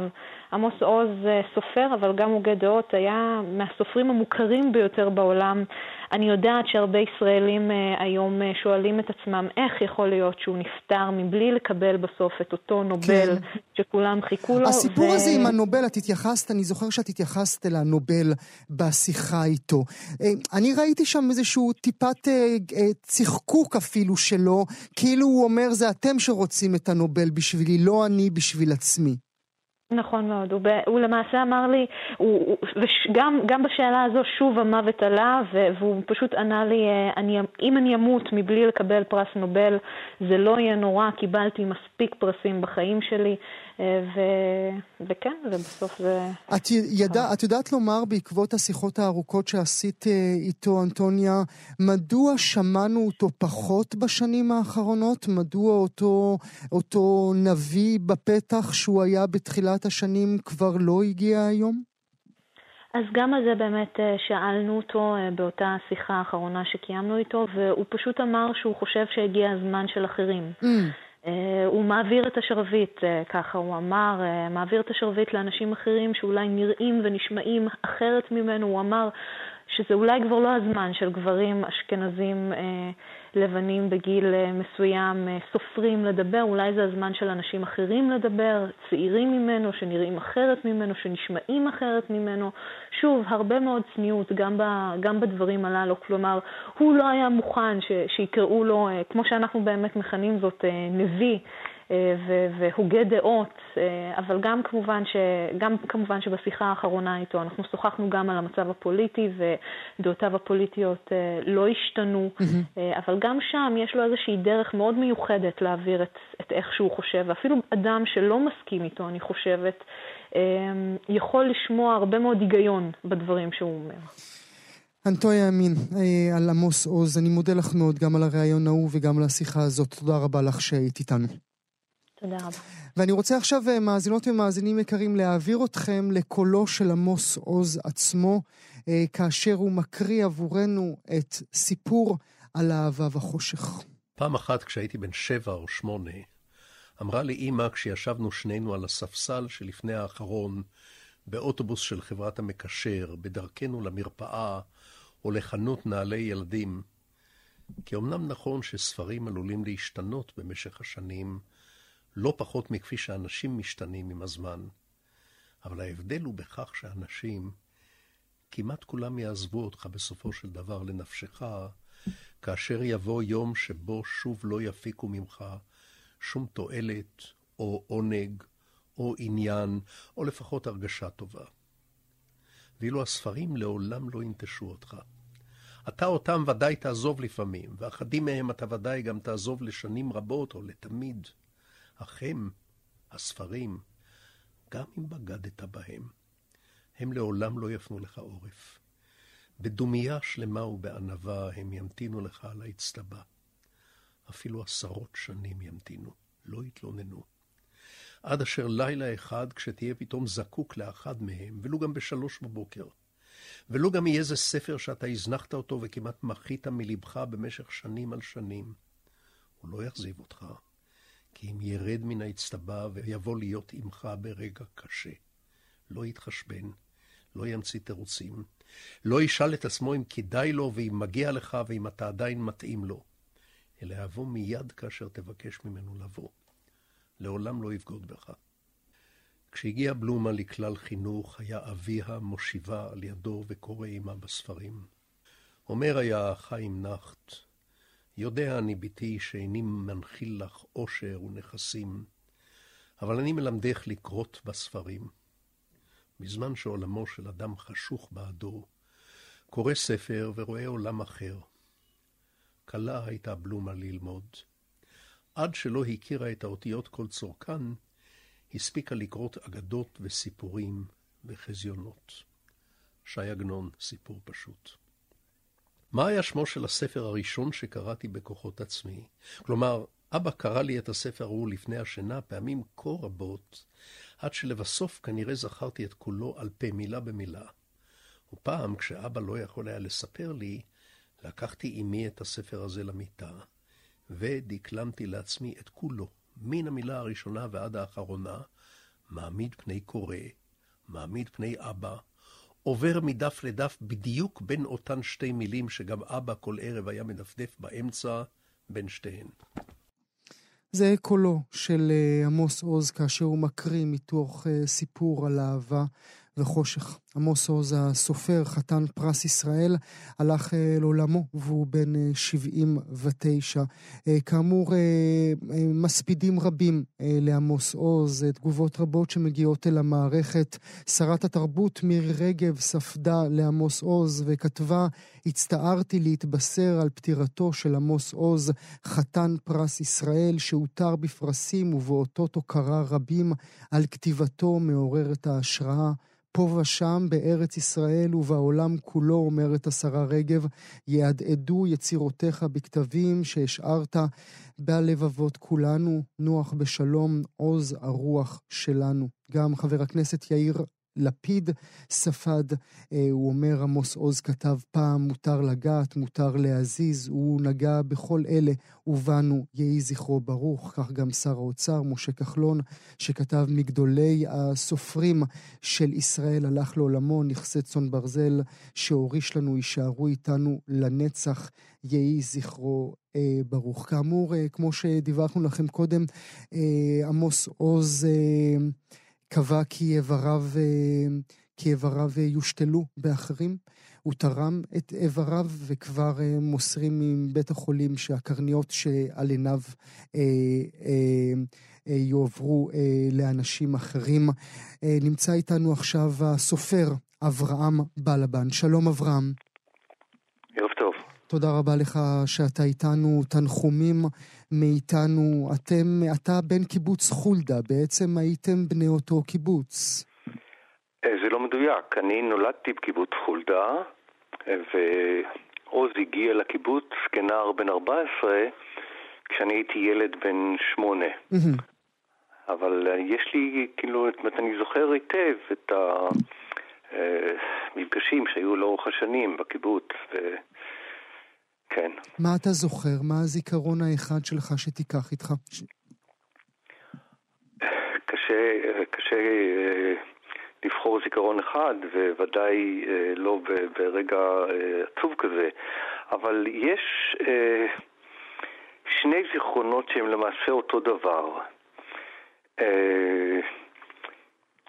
עמוס עוז אה, סופר, אבל גם הוגה דעות, היה מהסופרים המוכרים ביותר בעולם. אני יודעת שהרבה ישראלים uh, היום uh, שואלים את עצמם איך יכול להיות שהוא נפטר מבלי לקבל בסוף את אותו נובל כן. שכולם חיכו לו. הסיפור ו... הזה עם הנובל, את התייחסת, אני זוכר שאת התייחסת אל הנובל בשיחה איתו. Uh, אני ראיתי שם איזשהו טיפת צחקוק אפילו שלו, כאילו הוא אומר זה אתם שרוצים את הנובל בשבילי, לא אני בשביל עצמי. נכון מאוד, הוא, ב, הוא למעשה אמר לי, הוא, וגם גם בשאלה הזו שוב המוות עלה, והוא פשוט ענה לי, אה, אני, אם אני אמות מבלי לקבל פרס נובל, זה לא יהיה נורא, קיבלתי מספיק פרסים בחיים שלי, ו... וכן, ובסוף זה... את, ידע, את יודעת לומר, בעקבות השיחות הארוכות שעשית אה, איתו, אנטוניה, מדוע שמענו אותו פחות בשנים האחרונות? מדוע אותו, אותו נביא בפתח שהוא היה בתחילת השנים כבר לא הגיע היום? אז גם על זה באמת אה, שאלנו אותו אה, באותה שיחה האחרונה שקיימנו איתו, והוא פשוט אמר שהוא חושב שהגיע הזמן של אחרים. Mm. הוא מעביר את השרביט, ככה הוא אמר, מעביר את השרביט לאנשים אחרים שאולי נראים ונשמעים אחרת ממנו. הוא אמר שזה אולי כבר לא הזמן של גברים אשכנזים אה, לבנים בגיל אה, מסוים אה, סופרים לדבר, אולי זה הזמן של אנשים אחרים לדבר, צעירים ממנו, שנראים אחרת ממנו, שנשמעים אחרת ממנו. שוב, הרבה מאוד צניעות גם, ב, גם בדברים הללו, כלומר, הוא לא היה מוכן ש, שיקראו לו, אה, כמו שאנחנו באמת מכנים זאת, נביא. אה, והוגה דעות, אה, אבל גם כמובן, ש, גם כמובן שבשיחה האחרונה איתו אנחנו שוחחנו גם על המצב הפוליטי ודעותיו הפוליטיות אה, לא השתנו, mm-hmm. אבל גם שם יש לו איזושהי דרך מאוד מיוחדת להעביר את, את איך שהוא חושב, ואפילו אדם שלא מסכים איתו, אני חושבת, יכול לשמוע הרבה מאוד היגיון בדברים שהוא אומר. אנטויה ימין, על עמוס עוז, אני מודה לך מאוד גם על הריאיון ההוא וגם על השיחה הזאת. תודה רבה לך שהיית איתנו. תודה רבה. ואני רוצה עכשיו, אה, מאזינות ומאזינים יקרים, להעביר אתכם לקולו של עמוס עוז עצמו, אה, כאשר הוא מקריא עבורנו את סיפור על אהבה וחושך. פעם אחת כשהייתי בן שבע או שמונה, אמרה לי אימא כשישבנו שנינו על הספסל שלפני האחרון, באוטובוס של חברת המקשר, בדרכנו למרפאה או לחנות נעלי ילדים, כי אמנם נכון שספרים עלולים להשתנות במשך השנים, לא פחות מכפי שאנשים משתנים עם הזמן. אבל ההבדל הוא בכך שאנשים, כמעט כולם יעזבו אותך בסופו של דבר לנפשך, כאשר יבוא יום שבו שוב לא יפיקו ממך שום תועלת, או עונג, או עניין, או לפחות הרגשה טובה. ואילו הספרים לעולם לא ינטשו אותך. אתה אותם ודאי תעזוב לפעמים, ואחדים מהם אתה ודאי גם תעזוב לשנים רבות או לתמיד. הם, הספרים, גם אם בגדת בהם, הם לעולם לא יפנו לך עורף. בדומייה שלמה ובענווה הם ימתינו לך על האצטבה. אפילו עשרות שנים ימתינו, לא יתלוננו. עד אשר לילה אחד, כשתהיה פתאום זקוק לאחד מהם, ולו גם בשלוש בבוקר, ולו גם יהיה זה ספר שאתה הזנחת אותו וכמעט מחית מלבך במשך שנים על שנים, הוא לא יחזיב אותך. כי אם ירד מן האצטבה ויבוא להיות עמך ברגע קשה, לא יתחשבן, לא ימציא תירוצים, לא ישאל את עצמו אם כדאי לו ואם מגיע לך ואם אתה עדיין מתאים לו, אלא יבוא מיד כאשר תבקש ממנו לבוא. לעולם לא יבגוד בך. כשהגיע בלומה לכלל חינוך, היה אביה מושיבה על ידו וקורא עמה בספרים. אומר היה חיים נחט, יודע אני, בתי, שאיני מנחיל לך עושר ונכסים, אבל אני מלמדך לקרות בספרים. בזמן שעולמו של אדם חשוך בעדו, קורא ספר ורואה עולם אחר. קלה הייתה בלומה ללמוד. עד שלא הכירה את האותיות כל צורכן, הספיקה לקרות אגדות וסיפורים וחזיונות. ש"י עגנון, סיפור פשוט. מה היה שמו של הספר הראשון שקראתי בכוחות עצמי? כלומר, אבא קרא לי את הספר ההוא לפני השינה פעמים כה רבות, עד שלבסוף כנראה זכרתי את כולו על פה מילה במילה. ופעם, כשאבא לא יכול היה לספר לי, לקחתי עמי את הספר הזה למיטה, ודקלמתי לעצמי את כולו, מן המילה הראשונה ועד האחרונה, מעמיד פני קורא, מעמיד פני אבא, עובר מדף לדף בדיוק בין אותן שתי מילים שגם אבא כל ערב היה מדפדף באמצע בין שתיהן. זה קולו של אה, עמוס עוז כאשר הוא מקריא מתוך אה, סיפור על אהבה וחושך. עמוס עוז הסופר, חתן פרס ישראל, הלך אה, לעולמו והוא בן 79. אה, אה, כאמור, מספידים רבים לעמוס עוז, תגובות רבות שמגיעות אל המערכת. שרת התרבות מירי רגב ספדה לעמוס עוז וכתבה, הצטערתי להתבשר על פטירתו של עמוס עוז, חתן פרס ישראל, שהותר בפרסים ובאותות הוקרה רבים על כתיבתו מעוררת ההשראה. פה ושם בארץ ישראל ובעולם כולו, אומרת השרה רגב, יהדהדו יצירותיך בכתבים שהשארת בלבבות כולנו, נוח בשלום, עוז הרוח שלנו. גם חבר הכנסת יאיר לפיד ספד. הוא אומר, עמוס עוז כתב פעם, מותר לגעת, מותר להזיז. הוא נגע בכל אלה, ובנו יהי זכרו ברוך. כך גם שר האוצר, משה כחלון, שכתב מגדולי הסופרים של ישראל, הלך לעולמו, נכסי צאן ברזל, שהוריש לנו, יישארו איתנו לנצח. יהי זכרו אה, ברוך. כאמור, אה, כמו שדיווחנו לכם קודם, אה, עמוס עוז אה, קבע כי איבריו, אה, כי איבריו אה, יושתלו באחרים. הוא תרם את איבריו וכבר אה, מוסרים מבית החולים שהקרניות שעל עיניו אה, אה, אה, יועברו אה, לאנשים אחרים. אה, נמצא איתנו עכשיו הסופר אברהם בלבן. שלום אברהם. תודה רבה לך שאתה איתנו, תנחומים מאיתנו. אתם, אתה בן קיבוץ חולדה, בעצם הייתם בני אותו קיבוץ. אה, זה לא מדויק, אני נולדתי בקיבוץ חולדה, ועוז הגיע לקיבוץ כנער בן 14, כשאני הייתי ילד בן שמונה. אבל אה, יש לי, כאילו, אני זוכר היטב את המפגשים אה, שהיו לאורך השנים בקיבוץ. ו... כן. מה אתה זוכר? מה הזיכרון האחד שלך שתיקח איתך? קשה, קשה אה, לבחור זיכרון אחד, וודאי אה, לא ברגע אה, עצוב כזה, אבל יש שני זיכרונות שהם למעשה אותו דבר.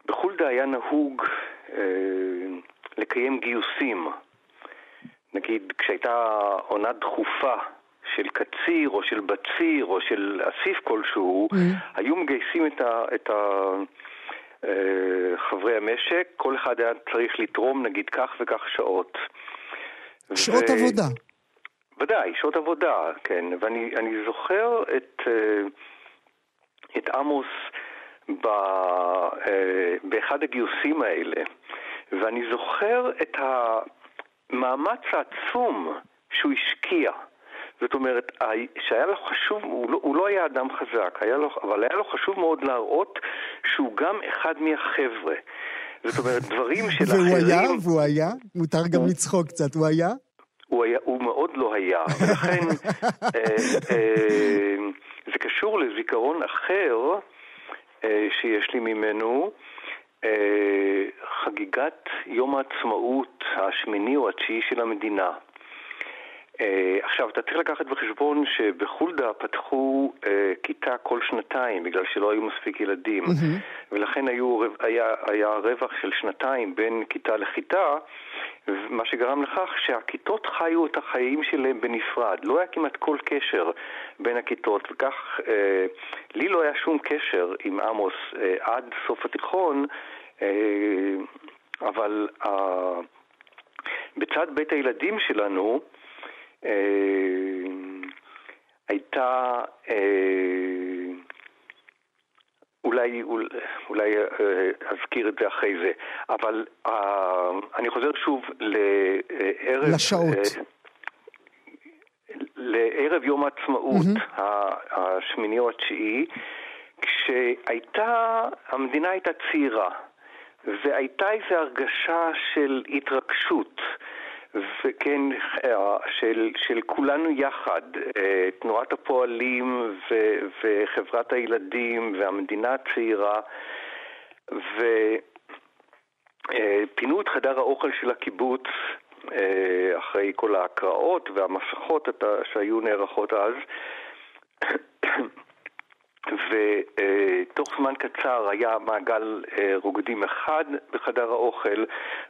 בחולדה היה נהוג לקיים גיוסים. נגיד כשהייתה עונה דחופה של קציר או של בציר או של אסיף כלשהו, mm. היו מגייסים את, ה, את ה, אה, חברי המשק, כל אחד היה צריך לתרום נגיד כך וכך שעות. שעות ו... עבודה. ודאי, שעות עבודה, כן. ואני זוכר את, אה, את עמוס ב, אה, באחד הגיוסים האלה, ואני זוכר את ה... המאמץ העצום שהוא השקיע. זאת אומרת, שהיה לו חשוב, הוא לא, הוא לא היה אדם חזק, היה לו, אבל היה לו חשוב מאוד להראות שהוא גם אחד מהחבר'ה. זאת אומרת, דברים של והוא אחרים... והוא היה? והוא היה? מותר גם לצחוק קצת, הוא היה? הוא, היה, הוא מאוד לא היה, ולכן אה, אה, זה קשור לזיכרון אחר אה, שיש לי ממנו, אה, חגיגת יום העצמאות השמיני או התשיעי של המדינה. Uh, עכשיו, אתה צריך לקחת בחשבון שבחולדה פתחו uh, כיתה כל שנתיים בגלל שלא היו מספיק ילדים, mm-hmm. ולכן היו, היה, היה רווח של שנתיים בין כיתה לכיתה, מה שגרם לכך שהכיתות חיו את החיים שלהם בנפרד. לא היה כמעט כל קשר בין הכיתות, וכך uh, לי לא היה שום קשר עם עמוס uh, עד סוף התיכון. uh, אבל uh, בצד בית הילדים שלנו הייתה, uh, אולי, אולי uh, אזכיר את זה אחרי זה, אבל uh, אני חוזר שוב לערב... לשעות. Uh, לערב יום העצמאות, mm-hmm. השמיני או התשיעי, כשהייתה, המדינה הייתה צעירה. והייתה איזו הרגשה של התרגשות, וכן, של, של כולנו יחד, אה, תנועת הפועלים ו, וחברת הילדים והמדינה הצעירה, ופינו את חדר האוכל של הקיבוץ אה, אחרי כל ההקראות והמסכות שהיו נערכות אז. ותוך זמן קצר היה מעגל אה, רוקדים אחד בחדר האוכל,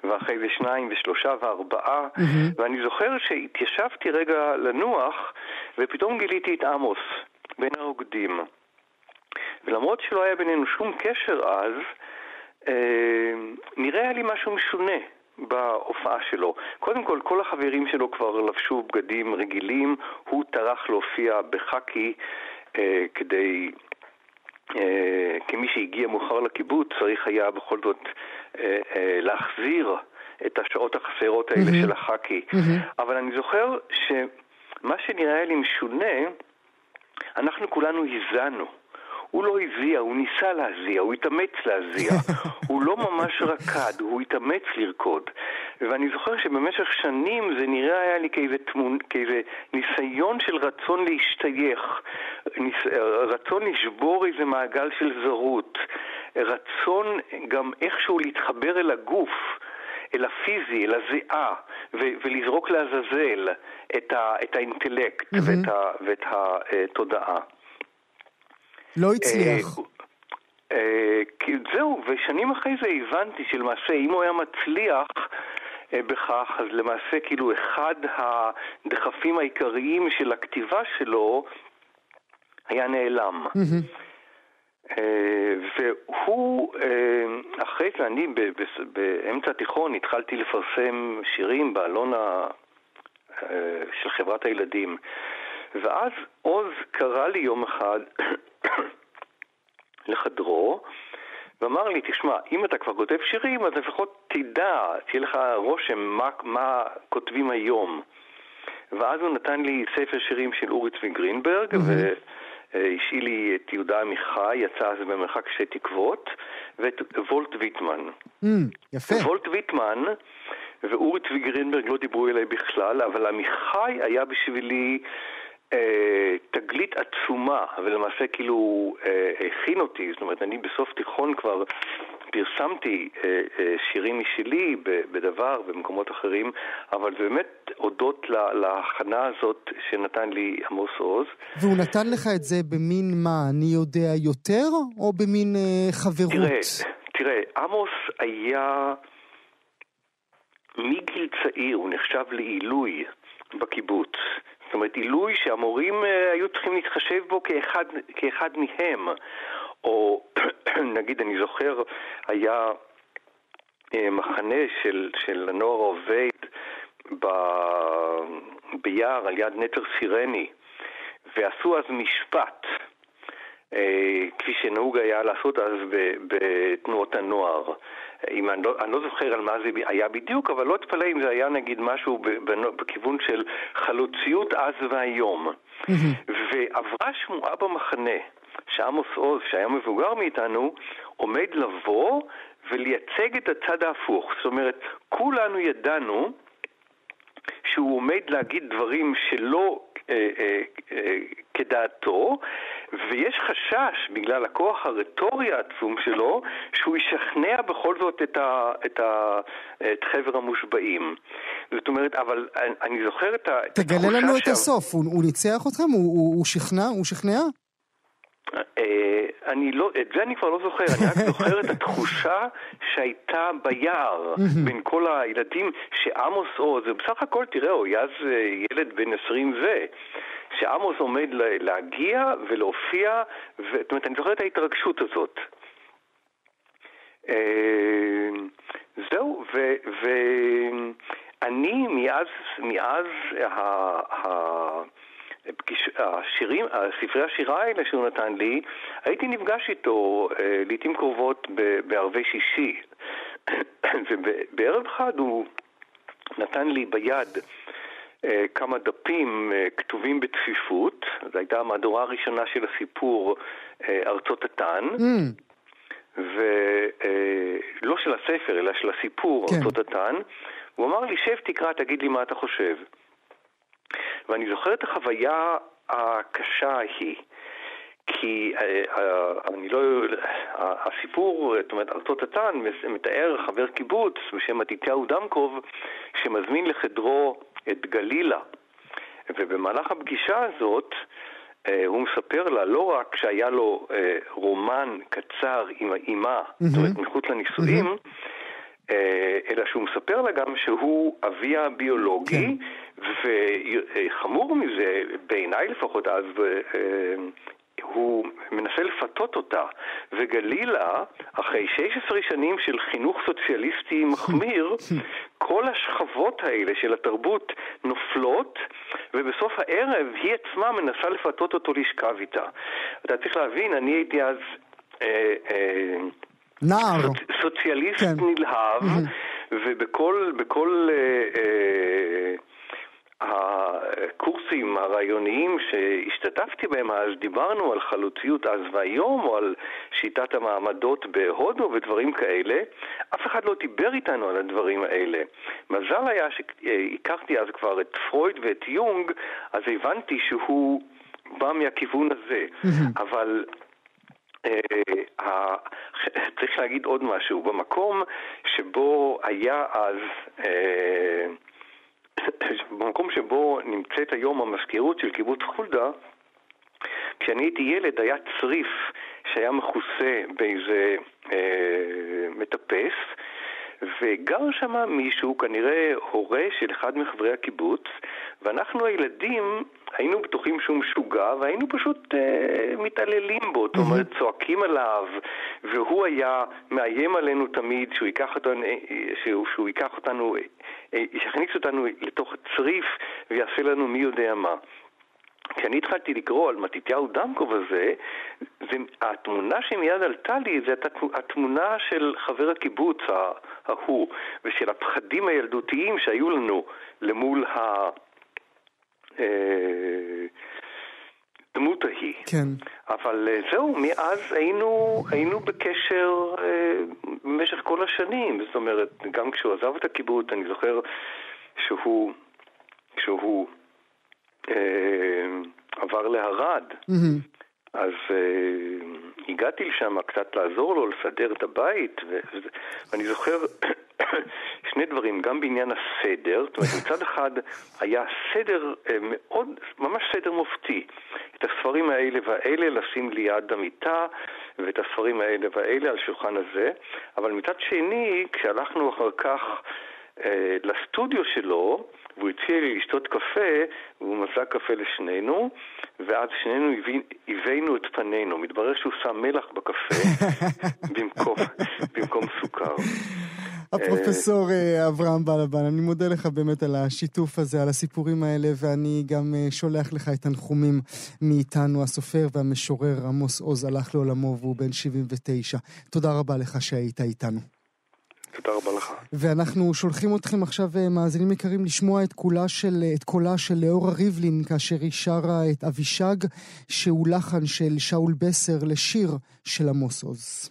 ואחרי זה שניים ושלושה וארבעה, mm-hmm. ואני זוכר שהתיישבתי רגע לנוח, ופתאום גיליתי את עמוס בין הרוקדים. ולמרות שלא היה בינינו שום קשר אז, אה, נראה היה לי משהו משונה. בהופעה שלו. קודם כל, כל החברים שלו כבר לבשו בגדים רגילים, הוא טרח להופיע בחאקי אה, כדי, אה, כמי שהגיע מאוחר לקיבוץ, צריך היה בכל זאת אה, אה, להחזיר את השעות החסרות האלה mm-hmm. של החאקי. Mm-hmm. אבל אני זוכר שמה שנראה לי משונה, אנחנו כולנו הזענו. הוא לא הזיע, הוא ניסה להזיע, הוא התאמץ להזיע. הוא לא ממש רקד, הוא התאמץ לרקוד. ואני זוכר שבמשך שנים זה נראה היה לי כאיזה, תמונ... כאיזה ניסיון של רצון להשתייך, ניס... רצון לשבור איזה מעגל של זרות, רצון גם איכשהו להתחבר אל הגוף. אל הפיזי, אל הזיעה, ו- ולזרוק לעזאזל את, ה- את האינטלקט mm-hmm. ואת, ה- ואת התודעה. לא הצליח. אה, אה, זהו, ושנים אחרי זה הבנתי שלמעשה אם הוא היה מצליח אה, בכך, אז למעשה כאילו אחד הדחפים העיקריים של הכתיבה שלו היה נעלם. Mm-hmm. והוא, אחרי זה אני באמצע התיכון התחלתי לפרסם שירים באלון של חברת הילדים. ואז עוז קרא לי יום אחד לחדרו, ואמר לי, תשמע, אם אתה כבר כותב שירים, אז לפחות תדע, תהיה לך רושם מה, מה כותבים היום. ואז הוא נתן לי ספר שירים של אורי צבי גרינברג, mm-hmm. והשאיל לי את יהודה עמיחי, יצא אז במרחק שתי תקוות, ואת וולט ויטמן. Mm, יפה. וולט ויטמן ואורי צבי גרינברג לא דיברו אליי בכלל, אבל עמיחי היה בשבילי... אה, תגלית עצומה, ולמעשה כאילו אה, הכין אותי, זאת אומרת, אני בסוף תיכון כבר פרסמתי אה, שירים משלי בדבר, במקומות אחרים, אבל זה באמת הודות להכנה הזאת שנתן לי עמוס עוז. והוא נתן לך את זה במין מה, אני יודע יותר, או במין חברות? תראה, תראה, עמוס היה מגיל צעיר, הוא נחשב לעילוי בקיבוץ. זאת אומרת, עילוי שהמורים אה, היו צריכים להתחשב בו כאחד, כאחד מהם. או נגיד, אני זוכר, היה אה, מחנה של, של הנוער העובד ב... ביער על יד נטר סירני, ועשו אז משפט. אה, כפי שנהוג היה לעשות אז בתנועות הנוער. אם אני, לא, אני לא זוכר על מה זה היה בדיוק, אבל לא אתפלא אם זה היה נגיד משהו בכיוון של חלוציות אז והיום. ועברה שמועה במחנה שעמוס עוז, שהיה מבוגר מאיתנו, עומד לבוא ולייצג את הצד ההפוך. זאת אומרת, כולנו ידענו שהוא עומד להגיד דברים שלא אה, אה, אה, כדעתו, ויש חשש, בגלל הכוח הרטורי העצום שלו, שהוא ישכנע בכל זאת את, ה, את, ה, את חבר המושבעים. זאת אומרת, אבל אני זוכר את ה... תגלה לנו את הסוף, הוא, הוא ניצח אתכם? הוא, הוא, הוא שכנע? הוא שכנע? אה, אני לא, את זה אני כבר לא זוכר, אני רק זוכר את התחושה שהייתה ביער בין כל הילדים, שעמוס עוז, ובסך הכל, תראה, הוא היה אז אה, ילד בן 20 ו... שעמוס עומד להגיע ולהופיע, זאת אומרת, אני זוכר את ההתרגשות הזאת. אה, זהו, ואני מאז, מאז ה... השירים, ספרי השירה האלה שהוא נתן לי, הייתי נפגש איתו אה, לעיתים קרובות בערבי שישי. ובערב אחד הוא נתן לי ביד אה, כמה דפים אה, כתובים בצפיפות, זו הייתה המהדורה הראשונה של הסיפור ארצות התן. Mm. ולא של הספר, אלא של הסיפור, כן. ארצות התן. הוא אמר לי, שב תקרא, תגיד לי מה אתה חושב. ואני זוכר את החוויה הקשה ההיא. כי אה, אה, אני לא... הסיפור, זאת אומרת, ארצות התן מתאר חבר קיבוץ בשם מתתיהו דמקוב שמזמין לחדרו את גלילה. ובמהלך הפגישה הזאת אה, הוא מספר לה לא רק שהיה לו רומן קצר עם האימה, mm-hmm. זאת אומרת מחוץ לנישואים, mm-hmm. אה, אלא שהוא מספר לה גם שהוא אביה הביולוגי, כן. וחמור מזה, בעיניי לפחות אז, אה, הוא מנסה לפתות אותה, וגלילה, אחרי 16 שנים של חינוך סוציאליסטי מחמיר, כל השכבות האלה של התרבות נופלות, ובסוף הערב היא עצמה מנסה לפתות אותו לשכב איתה. אתה צריך להבין, אני הייתי אז... אה, אה, נער. סוציאליסט כן. נלהב, ובכל בכל, אה, אה, הקורסים הרעיוניים שהשתתפתי בהם אז, דיברנו על חלוציות אז והיום, או על שיטת המעמדות בהודו ודברים כאלה, אף אחד לא דיבר איתנו על הדברים האלה. מזל היה שהכרתי אז כבר את פרויד ואת יונג, אז הבנתי שהוא בא מהכיוון הזה. אבל אה, צריך להגיד עוד משהו, במקום שבו היה אז, אה, במקום שבו נמצאת היום המזכירות של קיבוץ חולדה, כשאני הייתי ילד היה צריף שהיה מכוסה באיזה אה, מטפס, וגר שם מישהו, כנראה הורה של אחד מחברי הקיבוץ, ואנחנו הילדים היינו בטוחים שהוא משוגע, והיינו פשוט אה, מתעללים בו, זאת אומרת, צועקים עליו, והוא היה מאיים עלינו תמיד שהוא ייקח אותנו, אה, שהוא, שהוא ייקח אותנו, אה, יכניס אותנו לתוך צריף ויעשה לנו מי יודע מה. כשאני התחלתי לקרוא על מתתיהו דמקוב הזה, זה, התמונה שמיד עלתה לי זה התמונה של חבר הקיבוץ ההוא, ושל הפחדים הילדותיים שהיו לנו למול ה... הדמות ההיא. כן. אבל אה, זהו, מאז היינו, היינו בקשר אה, במשך כל השנים. זאת אומרת, גם כשהוא עזב את הקיבוץ, אני זוכר שהוא, כשהוא אה, עבר לערד, mm-hmm. אז אה, הגעתי לשם קצת לעזור לו, לסדר את הבית, ואני זוכר שני דברים, גם בעניין הסדר, זאת אומרת מצד אחד היה סדר אה, מאוד, ממש סדר מופתי. את הספרים האלה והאלה לשים ליד המיטה, ואת הספרים האלה והאלה על שולחן הזה, אבל מצד שני, כשהלכנו אחר כך אה, לסטודיו שלו, והוא הציע לי לשתות קפה, והוא מזג קפה לשנינו, ואז שנינו הבאנו את פנינו. מתברר שהוא שם מלח בקפה במקום, במקום סוכר. הפרופסור אה, אברהם בלבן, אני מודה לך באמת על השיתוף הזה, על הסיפורים האלה, ואני גם אה, שולח לך את תנחומים מאיתנו. הסופר והמשורר עמוס עוז הלך לעולמו והוא בן 79. תודה רבה לך שהיית איתנו. תודה רבה לך. ואנחנו שולחים אתכם עכשיו, אה, מאזינים יקרים, לשמוע את קולה של, את קולה של לאורה ריבלין, כאשר היא שרה את אבישג, שהוא לחן של שאול בסר לשיר של עמוס עוז.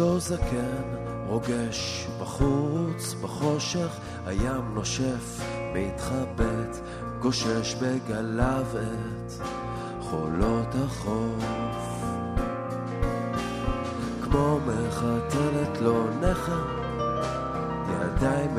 לא זקן, רוגש בחוץ, בחושך, הים נושף, מתחבט, גושש בגליו את חולות החוף. כמו מחתלת לו נכר, ידיים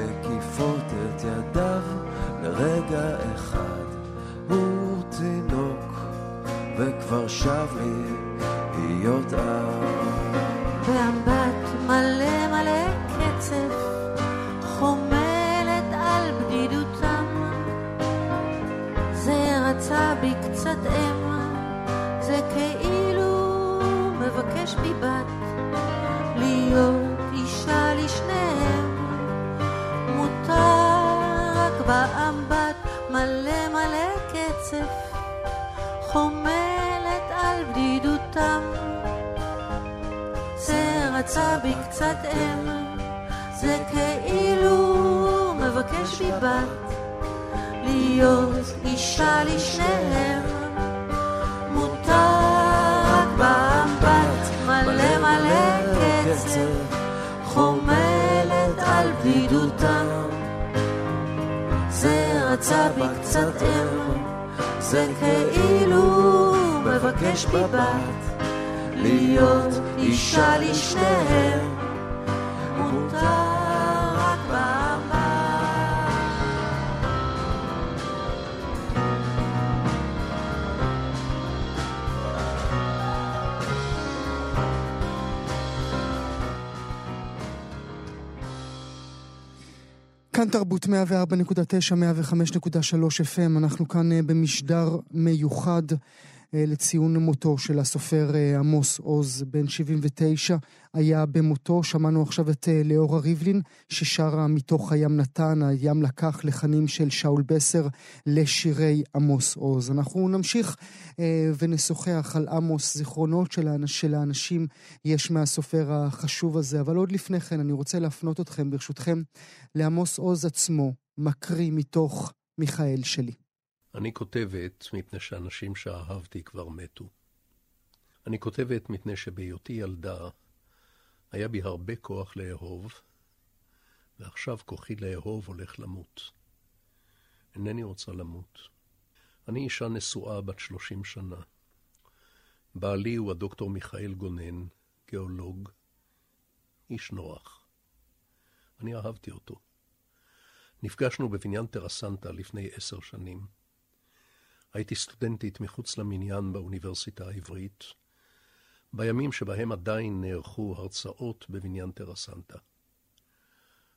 כאן תרבות 104.9, 105.3 FM, אנחנו כאן אה, במשדר מיוחד לציון מותו של הסופר אה, עמוס עוז, בן 79, היה במותו. שמענו עכשיו את ליאורה ריבלין, ששרה מתוך הים נתן, הים לקח לחנים של שאול בסר לשירי עמוס עוז. אנחנו נמשיך ונשוחח על עמוס, זיכרונות של האנשים יש מהסופר החשוב הזה, אבל עוד לפני כן אני רוצה להפנות אתכם, ברשותכם, לעמוס עוז עצמו, מקריא מתוך מיכאל שלי. אני כותבת מפני שאנשים שאהבתי כבר מתו. אני כותבת מפני שבהיותי ילדה היה בי הרבה כוח לאהוב, ועכשיו כוחי לאהוב הולך למות. אינני רוצה למות. אני אישה נשואה בת שלושים שנה. בעלי הוא הדוקטור מיכאל גונן, גיאולוג, איש נוח. אני אהבתי אותו. נפגשנו בבניין טרסנטה לפני עשר שנים. הייתי סטודנטית מחוץ למניין באוניברסיטה העברית, בימים שבהם עדיין נערכו הרצאות בבניין טרסנטה.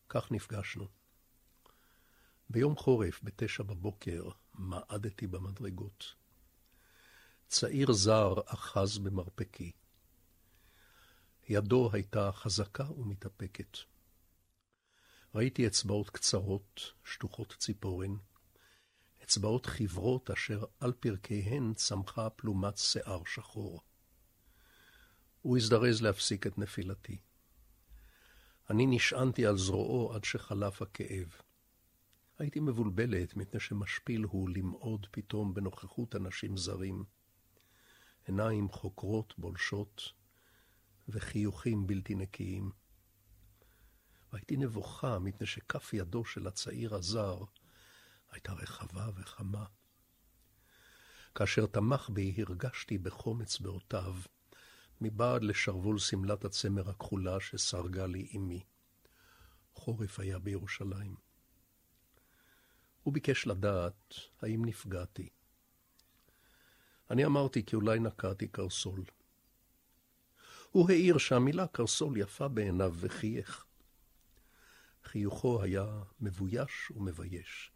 כך נפגשנו. ביום חורף, בתשע בבוקר, מעדתי במדרגות. צעיר זר אחז במרפקי. ידו הייתה חזקה ומתאפקת. ראיתי אצבעות קצרות, שטוחות ציפורן, אצבעות חברות אשר על פרקיהן צמחה פלומת שיער שחור. הוא הזדרז להפסיק את נפילתי. אני נשענתי על זרועו עד שחלף הכאב. הייתי מבולבלת מפני שמשפיל הוא למעוד פתאום בנוכחות אנשים זרים. עיניים חוקרות בולשות וחיוכים בלתי נקיים. והייתי נבוכה מפני שכף ידו של הצעיר הזר הייתה רחבה וחמה. כאשר תמך בי, הרגשתי בחום אצבעותיו, מבעד לשרוול שמלת הצמר הכחולה שסרגה לי אמי. חורף היה בירושלים. הוא ביקש לדעת האם נפגעתי. אני אמרתי כי אולי נקעתי קרסול. הוא העיר שהמילה קרסול יפה בעיניו וחייך. חיוכו היה מבויש ומבייש.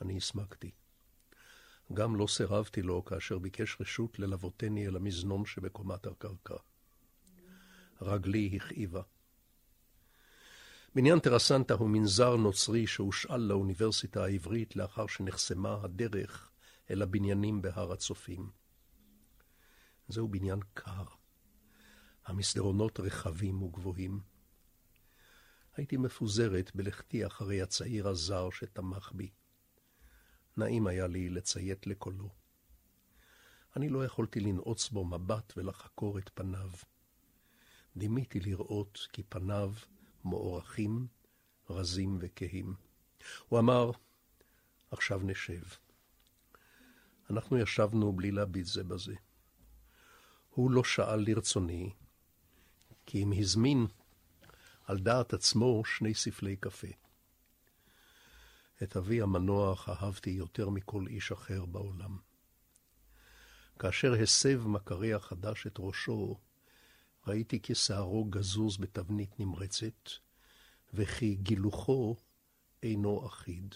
אני הסמקתי. גם לא סירבתי לו כאשר ביקש רשות ללוותני אל המזנון שבקומת הקרקע. רגלי הכאיבה. בניין טרסנטה הוא מנזר נוצרי שהושאל לאוניברסיטה העברית לאחר שנחסמה הדרך אל הבניינים בהר הצופים. זהו בניין קר. המסדרונות רחבים וגבוהים. הייתי מפוזרת בלכתי אחרי הצעיר הזר שתמך בי. נעים היה לי לציית לקולו. אני לא יכולתי לנעוץ בו מבט ולחקור את פניו. דימיתי לראות כי פניו מוארכים, רזים וכהים. הוא אמר, עכשיו נשב. אנחנו ישבנו בלי להביט זה בזה. הוא לא שאל לרצוני, כי אם הזמין על דעת עצמו שני ספלי קפה. את אבי המנוח אהבתי יותר מכל איש אחר בעולם. כאשר הסב מכרי החדש את ראשו, ראיתי כי שערו גזוז בתבנית נמרצת, וכי גילוחו אינו אחיד.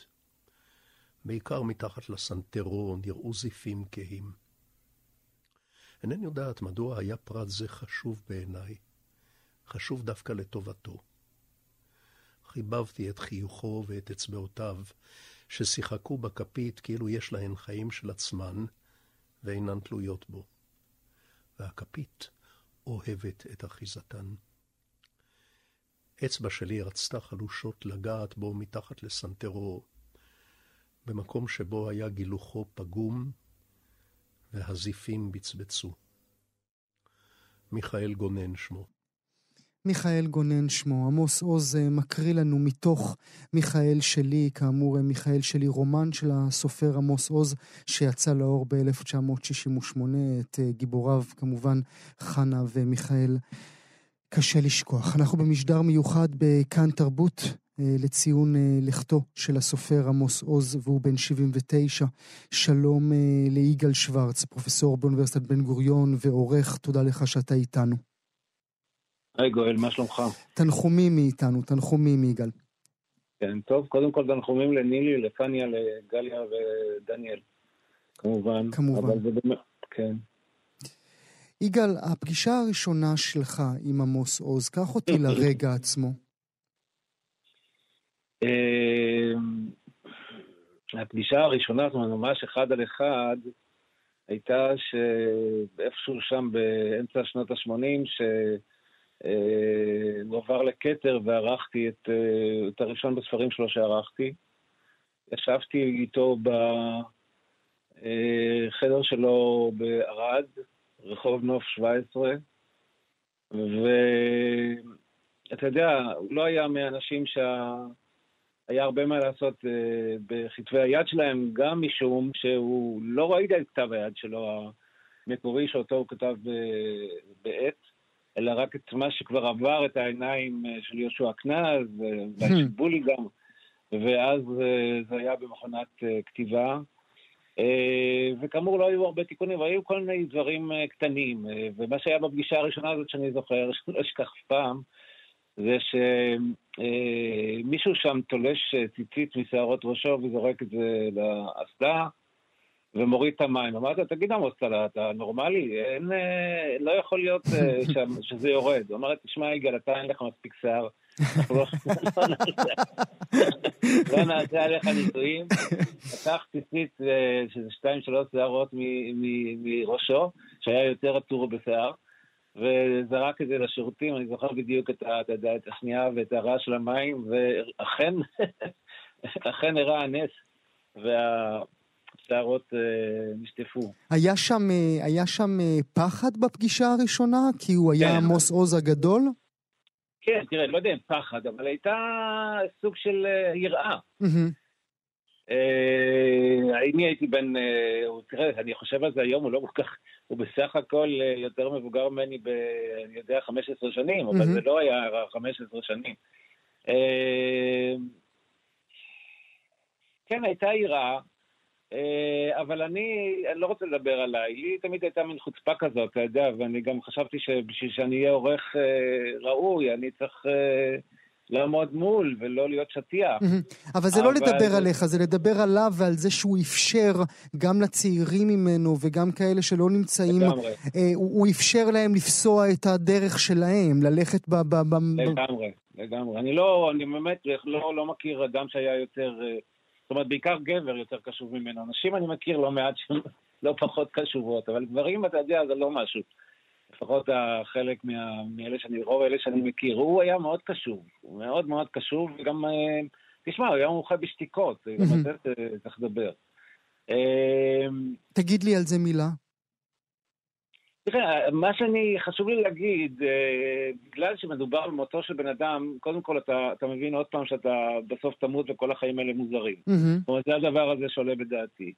בעיקר מתחת לסנטרו נראו זיפים כהים. אינני יודעת מדוע היה פרט זה חשוב בעיניי, חשוב דווקא לטובתו. חיבבתי את חיוכו ואת אצבעותיו, ששיחקו בכפית כאילו יש להן חיים של עצמן, ואינן תלויות בו. והכפית אוהבת את אחיזתן. אצבע שלי רצתה חלושות לגעת בו מתחת לסנטרו, במקום שבו היה גילוחו פגום והזיפים בצבצו. מיכאל גונן שמו. מיכאל גונן שמו. עמוס עוז אה, מקריא לנו מתוך מיכאל שלי, כאמור אה, מיכאל שלי, רומן של הסופר עמוס עוז, שיצא לאור ב-1968, את אה, גיבוריו כמובן חנה ומיכאל. קשה לשכוח. אנחנו במשדר מיוחד בכאן תרבות לציון לכתו של הסופר עמוס עוז, והוא בן 79. שלום ליגאל שוורץ, פרופסור באוניברסיטת בן גוריון ועורך, תודה לך שאתה איתנו. היי גואל, מה שלומך? תנחומים מאיתנו, תנחומים מיגאל. כן, טוב, קודם כל תנחומים לנילי, לפניה, לגליה ודניאל, כמובן. כמובן. אבל זה באמת, כן. יגאל, הפגישה הראשונה שלך עם עמוס עוז, קח אותי לרגע עצמו. אמ, הפגישה הראשונה, זאת אומרת, ממש אחד על אחד, הייתה שאיפשהו שם באמצע שנות ה-80, אה, הוא עבר לכתר וערכתי את, אה, את הראשון בספרים שלו שערכתי. ישבתי איתו בחדר שלו בערד, רחוב נוף 17, ואתה יודע, הוא לא היה מהאנשים שהיה הרבה מה לעשות אה, בכתבי היד שלהם, גם משום שהוא לא ראיתי את כתב היד שלו המקורי שאותו הוא כתב בעט. אלא רק את מה שכבר עבר את העיניים אה, של יהושע קנז, והשיבולי גם, ואז אה, זה היה במכונת אה, כתיבה. וכאמור לא היו הרבה תיקונים, והיו כל מיני דברים קטנים. ומה שהיה בפגישה הראשונה הזאת שאני זוכר, שלא אשכח אף פעם, זה שמישהו שם תולש ציצית משערות ראשו וזורק את זה לאסדה, ומוריד את המים. אמרתי לו, תגיד עמוס, אתה נורמלי? אין, אה, לא יכול להיות אה, שזה יורד. הוא אמר לי, תשמע יגאל, אתה אין לך מספיק שיער. לא, לא נעשה עליך ניסויים. לקח ציצית אה, שזה שתיים שלוש שערות מראשו, שהיה יותר עטור בשיער. וזרק את זה לשירותים, אני זוכר בדיוק את, את השנייה ואת הרעש של המים, ואכן, אכן אירע הנס. וה... השערות אה, נשטפו. היה שם, אה, היה שם אה, פחד בפגישה הראשונה? כי הוא היה כן. עמוס עוז הגדול? כן, תראה, לא יודע אם פחד, אבל הייתה סוג של יראה. אם הייתי בן, תראה, אני חושב על זה היום, הוא לא כל כך, הוא בסך הכל יותר מבוגר ממני ב, אני יודע, 15 שנים, אבל זה לא היה 15 שנים. כן, הייתה יראה, אה, אבל אני, אני לא רוצה לדבר עליי, לי תמיד הייתה מין חוצפה כזאת, אתה יודע, ואני גם חשבתי שבשביל שאני אהיה עורך אה, ראוי, אני צריך אה, לעמוד מול ולא להיות שטיח. אבל זה לא לדבר עליך, זה לדבר עליו ועל זה שהוא אפשר גם לצעירים ממנו וגם כאלה שלא נמצאים, הוא אפשר להם לפסוע את הדרך שלהם, ללכת ב... לגמרי, לגמרי. אני לא, אני באמת לא, לא מכיר אדם שהיה יותר... זאת אומרת, בעיקר גבר יותר קשוב ממנו. נשים אני מכיר לא מעט שהן לא פחות קשובות, אבל גברים, אתה יודע, זה לא משהו. לפחות החלק מה, מאלה שאני, רוב אלה שאני מכיר. הוא היה מאוד קשוב, הוא מאוד מאוד קשוב, וגם, אה, תשמע, הוא היה מומחה בשתיקות, גם על זה צריך לדבר. אה, תגיד לי על זה מילה. תראה, מה שאני, חשוב לי להגיד, אה, בגלל שמדובר במותו של בן אדם, קודם כל אתה, אתה מבין עוד פעם שאתה בסוף תמות וכל החיים האלה מוזרים. Mm-hmm. זאת אומרת, זה הדבר הזה שעולה בדעתי.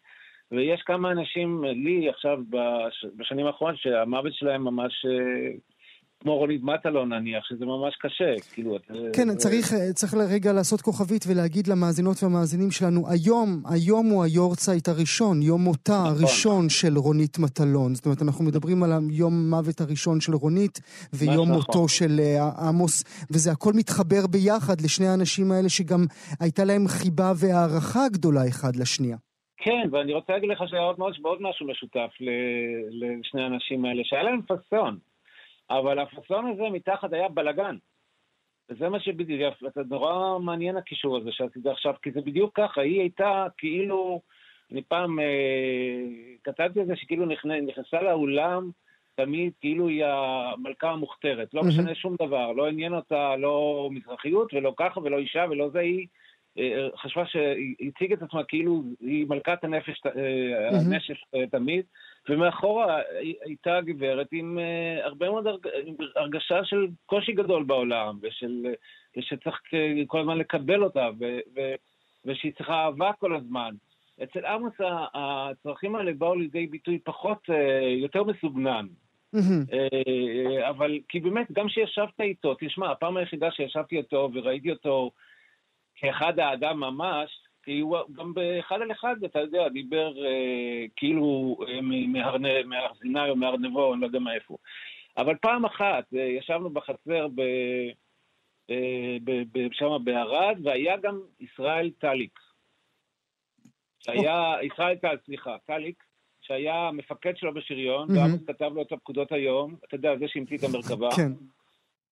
ויש כמה אנשים, לי עכשיו בש, בשנים האחרונות, שהמוות שלהם ממש אה, כמו רונית מטלון נניח, שזה ממש קשה, כאילו... כן. צריך, צריך לרגע לעשות כוכבית ולהגיד למאזינות והמאזינים שלנו, היום, היום הוא היורצייט הראשון, יום מותה נכון. הראשון של רונית מטלון. זאת אומרת, אנחנו מדברים על יום מוות הראשון של רונית, ויום נכון. מותו של uh, עמוס, וזה הכל מתחבר ביחד לשני האנשים האלה שגם הייתה להם חיבה והערכה גדולה אחד לשנייה. כן, ואני רוצה להגיד לך שהיה עוד, עוד משהו משותף לשני האנשים האלה, שהיה להם פאסון. אבל הפאסון הזה מתחת היה בלאגן. וזה מה שבדיוק, זה נורא מעניין הקישור הזה שעשית עכשיו, כי זה בדיוק ככה, היא הייתה כאילו, אני פעם אה, כתבתי על זה שכאילו נכנס, נכנסה לאולם תמיד כאילו היא המלכה המוכתרת, לא משנה שום דבר, לא עניין אותה לא מזרחיות ולא ככה ולא אישה ולא זה, היא אה, חשבה שהיא הציגה את עצמה כאילו היא מלכת הנפש, אה, הנשף אה, תמיד, ומאחורה הייתה גברת עם הרבה מאוד הרגשה של קושי גדול בעולם, ושל, ושצריך כל הזמן לקבל אותה, ו, ו, ושהיא צריכה אהבה כל הזמן. אצל עמוס הצרכים האלה באו לידי ביטוי פחות, יותר מסוגנן. אבל כי באמת, גם כשישבת איתו, תשמע, הפעם היחידה שישבתי איתו וראיתי אותו כאחד האדם ממש, כי הוא גם באחד על אחד, אתה יודע, דיבר אה, כאילו אה, מהר סיני או מהר נבו, אני לא יודע מאיפה. אבל פעם אחת אה, ישבנו בחצר ב, אה, ב, ב, שם בערד, והיה גם ישראל טליק. שהיה, ישראל טל, סליחה, טליק, שהיה מפקד שלו בשריון, mm-hmm. ועמוס כתב לו את הפקודות היום, אתה יודע, זה שהמציא את המרכבה. כן.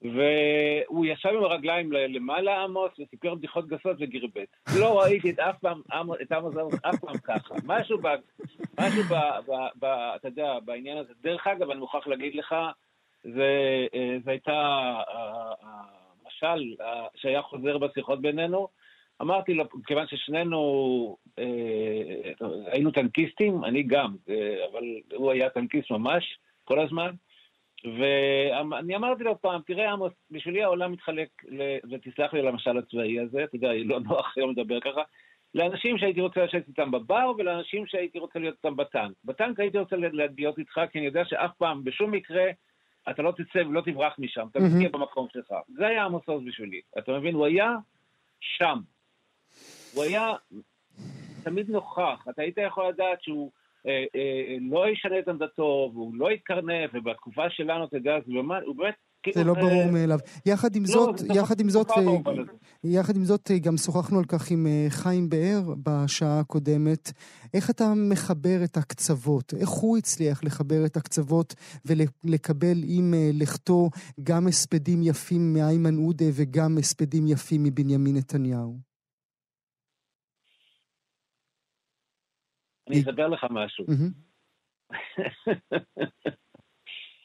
והוא ישב עם הרגליים למעלה עמוס וסיפר בדיחות גסות וגירבט. לא ראיתי את אף פעם, את עמוס אף פעם ככה. משהו, ב, משהו ב, ב, ב, אתה יודע, בעניין הזה. דרך אגב, אני מוכרח להגיד לך, זה, זה הייתה המשל שהיה חוזר בשיחות בינינו. אמרתי לו, כיוון ששנינו אה, היינו טנקיסטים, אני גם, אבל הוא היה טנקיסט ממש כל הזמן. ואני אמרתי לו פעם, תראה עמוס, בשבילי העולם מתחלק, ותסלח לי על המשל הצבאי הזה, אתה יודע, לא נוח היום לדבר ככה, לאנשים שהייתי רוצה לשבת איתם בבר, ולאנשים שהייתי רוצה להיות איתם בטנק. בטנק הייתי רוצה להיות איתך, כי אני יודע שאף פעם, בשום מקרה, אתה לא תצא ולא תברח משם, אתה תהיה במקום שלך. זה היה עמוס עוז בשבילי. אתה מבין? הוא היה שם. הוא היה תמיד נוכח. אתה היית יכול לדעת שהוא... אה, אה, לא ישנה את עמדתו, והוא לא יתקרנף, ובתקופה שלנו, אתה יודע, זה באמת, הוא באמת... כאילו, זה לא ברור מאליו. יחד עם לא, זאת, יחד עם זאת, יחד עם זאת, גם שוחחנו על כך עם אה, חיים באר בשעה הקודמת. איך אתה מחבר את הקצוות? איך הוא הצליח לחבר את הקצוות ולקבל עם לכתו גם הספדים יפים מאיימן עודה וגם הספדים יפים מבנימין נתניהו? אני אספר לך משהו.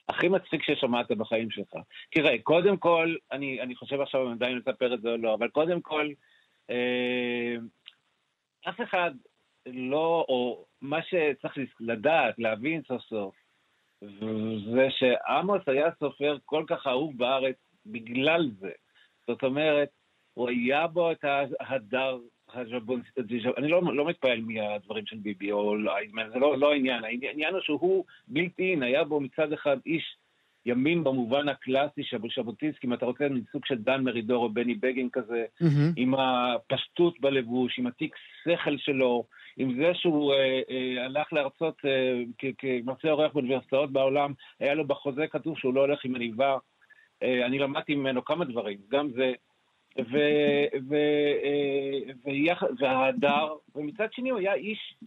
הכי מצחיק ששמעת בחיים שלך. תראה, קודם כל, אני, אני חושב עכשיו אם עדיין לספר את זה או לא, אבל קודם כל, אה, אף אחד לא, או מה שצריך לדעת, להבין סוף סוף, זה שעמוס היה סופר כל כך אהוב בארץ בגלל זה. זאת אומרת, הוא היה בו את ההדר אני לא, לא מתפעל מהדברים של ביבי, או לא, זה לא, לא העניין, העניין הוא שהוא בלתי אין, היה בו מצד אחד איש ימין במובן הקלאסי של ז'בוטינסקי, אם אתה רוצה, סוג של דן מרידור או בני בגין כזה, mm-hmm. עם הפשטות בלבוש, עם התיק שכל שלו, עם זה שהוא אה, אה, הלך להרצות אה, כמרצה אורח באוניברסיטאות בעולם, היה לו בחוזה כתוב שהוא לא הולך עם עניבה. אה, אני למדתי ממנו כמה דברים, גם זה. אה, וההדר, ומצד שני הוא היה איש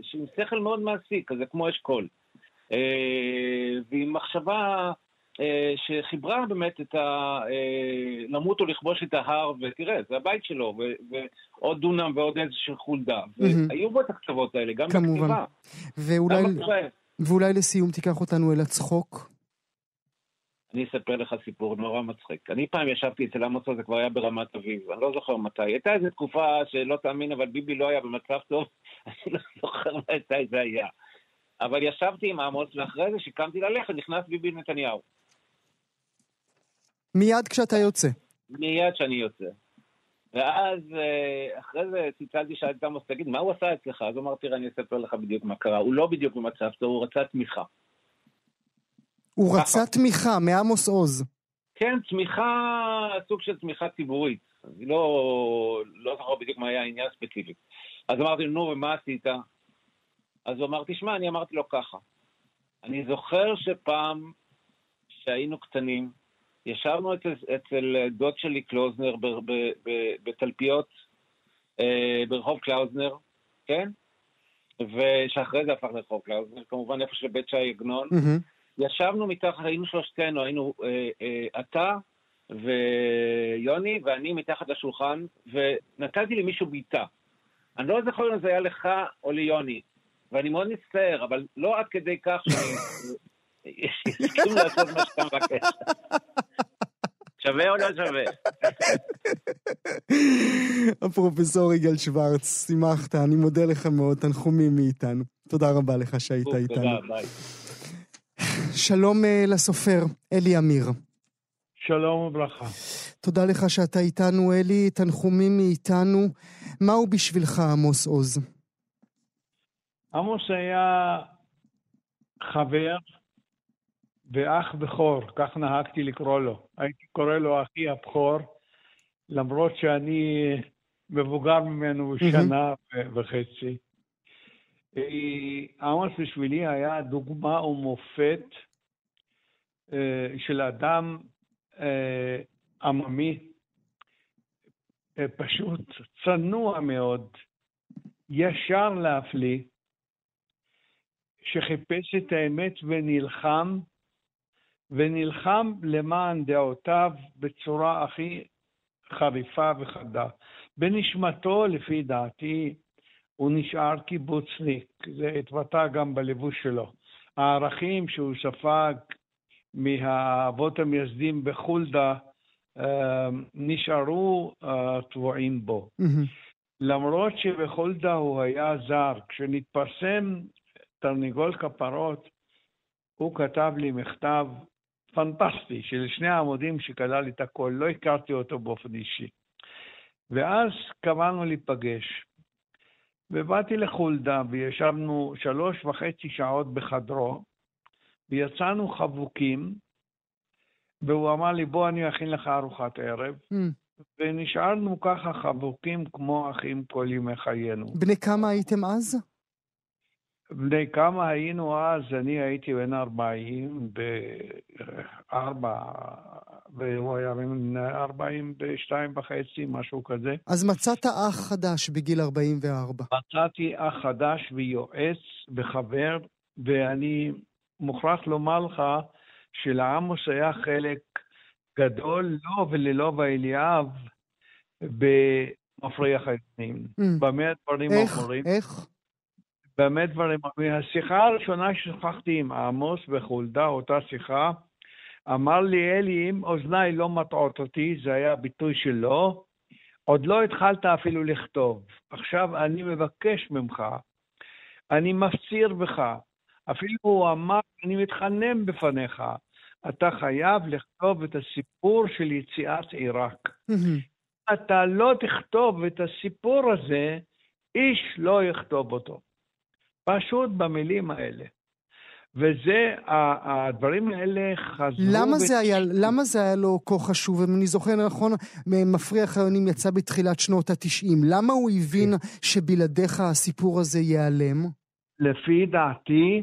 שעם שכל מאוד מעשי, כזה כמו אשכול. אה, ועם מחשבה אה, שחיברה באמת את ה... למות או לכבוש את ההר, ותראה, זה הבית שלו, ועוד דונם ועוד איזושהי חולדה. והיו בו את הקצוות האלה, גם בכתיבה. ואולי לסיום תיקח אותנו אל הצחוק. אני אספר לך סיפור נורא מצחיק. אני פעם ישבתי אצל עמוס זה כבר היה ברמת אביב, אני לא זוכר מתי. הייתה איזו תקופה שלא תאמין, אבל ביבי לא היה במצב טוב, אני לא זוכר מתי זה היה. אבל ישבתי עם עמוס, ואחרי זה שקמתי ללכת, נכנס ביבי נתניהו. מיד כשאתה יוצא. מיד כשאני יוצא. ואז אה, אחרי זה צלצלתי, שאלתי את עמוס, תגיד, מה הוא עשה אצלך? אז אמרתי, אני אספר לך בדיוק מה קרה. הוא לא בדיוק במצב טוב, הוא רצה תמיכה. הוא רצה תמיכה מעמוס עוז. כן, תמיכה, סוג של תמיכה ציבורית. אני לא, לא זוכר בדיוק מה היה העניין הספציפי. אז אמרתי לו, נו, ומה עשית? אז הוא אמר, תשמע, אני אמרתי לו ככה. אני זוכר שפעם, כשהיינו קטנים, ישבנו אצל, אצל דוד שלי קלוזנר בתלפיות אה, ברחוב קלאוזנר, כן? ושאחרי זה הפך לרחוב קלאוזנר, כמובן איפה שבית שי עגנון. Mm-hmm. ישבנו מתחת, היינו שלושתנו, היינו אה, אה, אתה ויוני ואני מתחת לשולחן, ונתתי למישהו בעיטה. אני לא זוכר אם זה היה לך או ליוני, ואני מאוד מצטער, אבל לא עד כדי כך שאני הסכים לעשות מה שאתה מבקש. שווה או לא שווה? הפרופסור יגאל שוורץ, שימחת, אני מודה לך מאוד, תנחומים מאיתנו. תודה רבה לך שהיית איתנו. תודה, ביי. שלום אה, לסופר, אלי אמיר. שלום וברכה. תודה לך שאתה איתנו, אלי. תנחומים מאיתנו. מהו בשבילך עמוס עוז? עמוס היה חבר ואח בכור, כך נהגתי לקרוא לו. הייתי קורא לו אחי הבכור, למרות שאני מבוגר ממנו שנה וחצי. אה, עמוס בשבילי היה דוגמה ומופת אה, של אדם אה, עממי, פשוט צנוע מאוד, ישר להפליא, שחיפש את האמת ונלחם, ונלחם למען דעותיו בצורה הכי חריפה וחדה. בנשמתו, לפי דעתי, הוא נשאר קיבוצניק, זה התבטא גם בלבוש שלו. הערכים שהוא ספג מהאבות המייסדים בחולדה אה, נשארו אה, טבועים בו. למרות שבחולדה הוא היה זר, כשנתפרסם תרנגול כפרות, הוא כתב לי מכתב פנטסטי של שני העמודים שכלל את הכל, לא הכרתי אותו באופן אישי. ואז קבענו להיפגש. ובאתי לחולדה וישבנו שלוש וחצי שעות בחדרו, ויצאנו חבוקים, והוא אמר לי, בוא אני אכין לך ארוחת ערב. Mm. ונשארנו ככה חבוקים כמו אחים כל ימי חיינו. בני כמה הייתם אז? בני כמה היינו אז? אני הייתי בן 40 בארבע, והוא היה בן 42 וחצי, משהו כזה. אז מצאת אח חדש בגיל 44. מצאתי אח חדש ויועץ וחבר, ואני מוכרח לומר לך שלעמוס היה חלק גדול, לא וללא ואליאב, במפריח העצים. Mm. במה הדברים? איך? איך? באמת דברים, השיחה הראשונה ששוחחתי עם עמוס בחולדה, אותה שיחה, אמר לי, אלי, אם אוזניי לא מטעות אותי, זה היה הביטוי שלו, עוד לא התחלת אפילו לכתוב. עכשיו אני מבקש ממך, אני מפציר בך, אפילו הוא אמר, אני מתחנן בפניך, אתה חייב לכתוב את הסיפור של יציאת עיראק. אתה לא תכתוב את הסיפור הזה, איש לא יכתוב אותו. פשוט במילים האלה. וזה, הדברים האלה חזרו... למה זה, היה, למה זה היה לו כה חשוב? אם אני זוכר נכון, מפריח היונים יצא בתחילת שנות התשעים. למה הוא הבין כן. שבלעדיך הסיפור הזה ייעלם? לפי דעתי,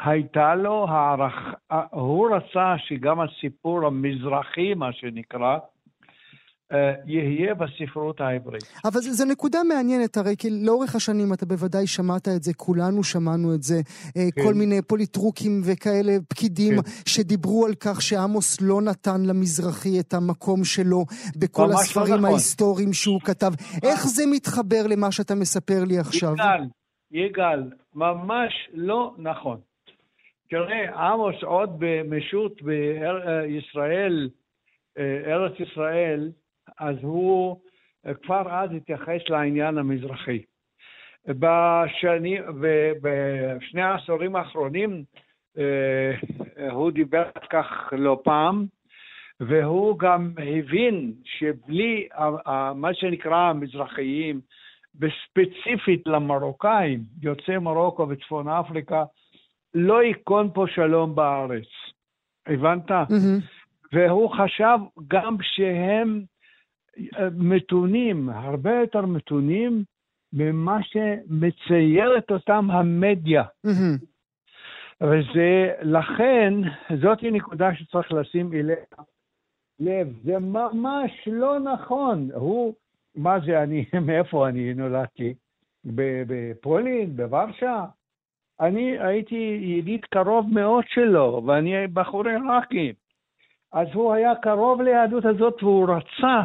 הייתה לו הערכה, הוא רצה שגם הסיפור המזרחי, מה שנקרא, יהיה בספרות העברית. אבל זו נקודה מעניינת, הרי כי לאורך השנים אתה בוודאי שמעת את זה, כולנו שמענו את זה, אה, כן. כל מיני פוליטרוקים וכאלה פקידים כן. שדיברו על כך שעמוס לא נתן למזרחי את המקום שלו בכל לא הספרים לא נכון. ההיסטוריים שהוא כתב. איך זה מתחבר למה שאתה מספר לי עכשיו? יגאל, יגאל, ממש לא נכון. תראה, עמוס עוד במשות בישראל, אה, ארץ ישראל, אז הוא כבר אז התייחס לעניין המזרחי. בשני, בשני העשורים האחרונים אה, הוא דיבר כך לא פעם, והוא גם הבין שבלי מה שנקרא המזרחיים, וספציפית למרוקאים, יוצאי מרוקו וצפון אפריקה, לא ייכון פה שלום בארץ. הבנת? והוא חשב גם שהם אה, מתונים, הרבה יותר מתונים ממה שמציירת אותם המדיה. וזה, לכן, זאת נקודה שצריך לשים אליה לב. זה ממש לא נכון. הוא, מה זה אני, מאיפה אני נולדתי? בפולין, בוורשה? אני הייתי ידיד קרוב מאוד שלו, ואני בחור עיראקי. אז הוא היה קרוב ליהדות הזאת והוא רצה,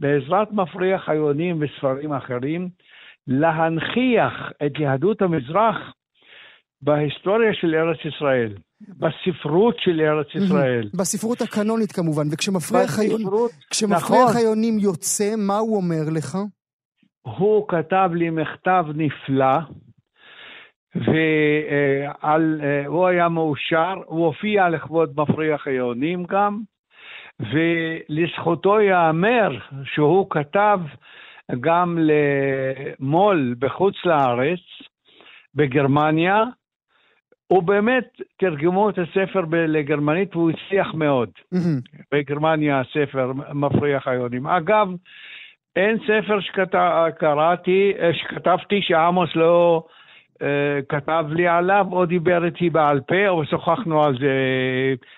בעזרת מפריח היונים וספרים אחרים, להנכיח את יהדות המזרח בהיסטוריה של ארץ ישראל, בספרות של ארץ ישראל. בספרות הקנונית כמובן, וכשמפריח היונים, נכון. היונים יוצא, מה הוא אומר לך? הוא כתב לי מכתב נפלא, והוא היה מאושר, הוא הופיע לכבוד מפריח היונים גם, ולזכותו ייאמר שהוא כתב גם למו"ל בחוץ לארץ, בגרמניה, הוא באמת תרגמו את הספר לגרמנית והוא הצליח מאוד. בגרמניה הספר מפריח היונים. אגב, אין ספר שקראתי, שכתבתי שעמוס לא אה, כתב לי עליו או דיבר איתי בעל פה או שוחחנו על זה,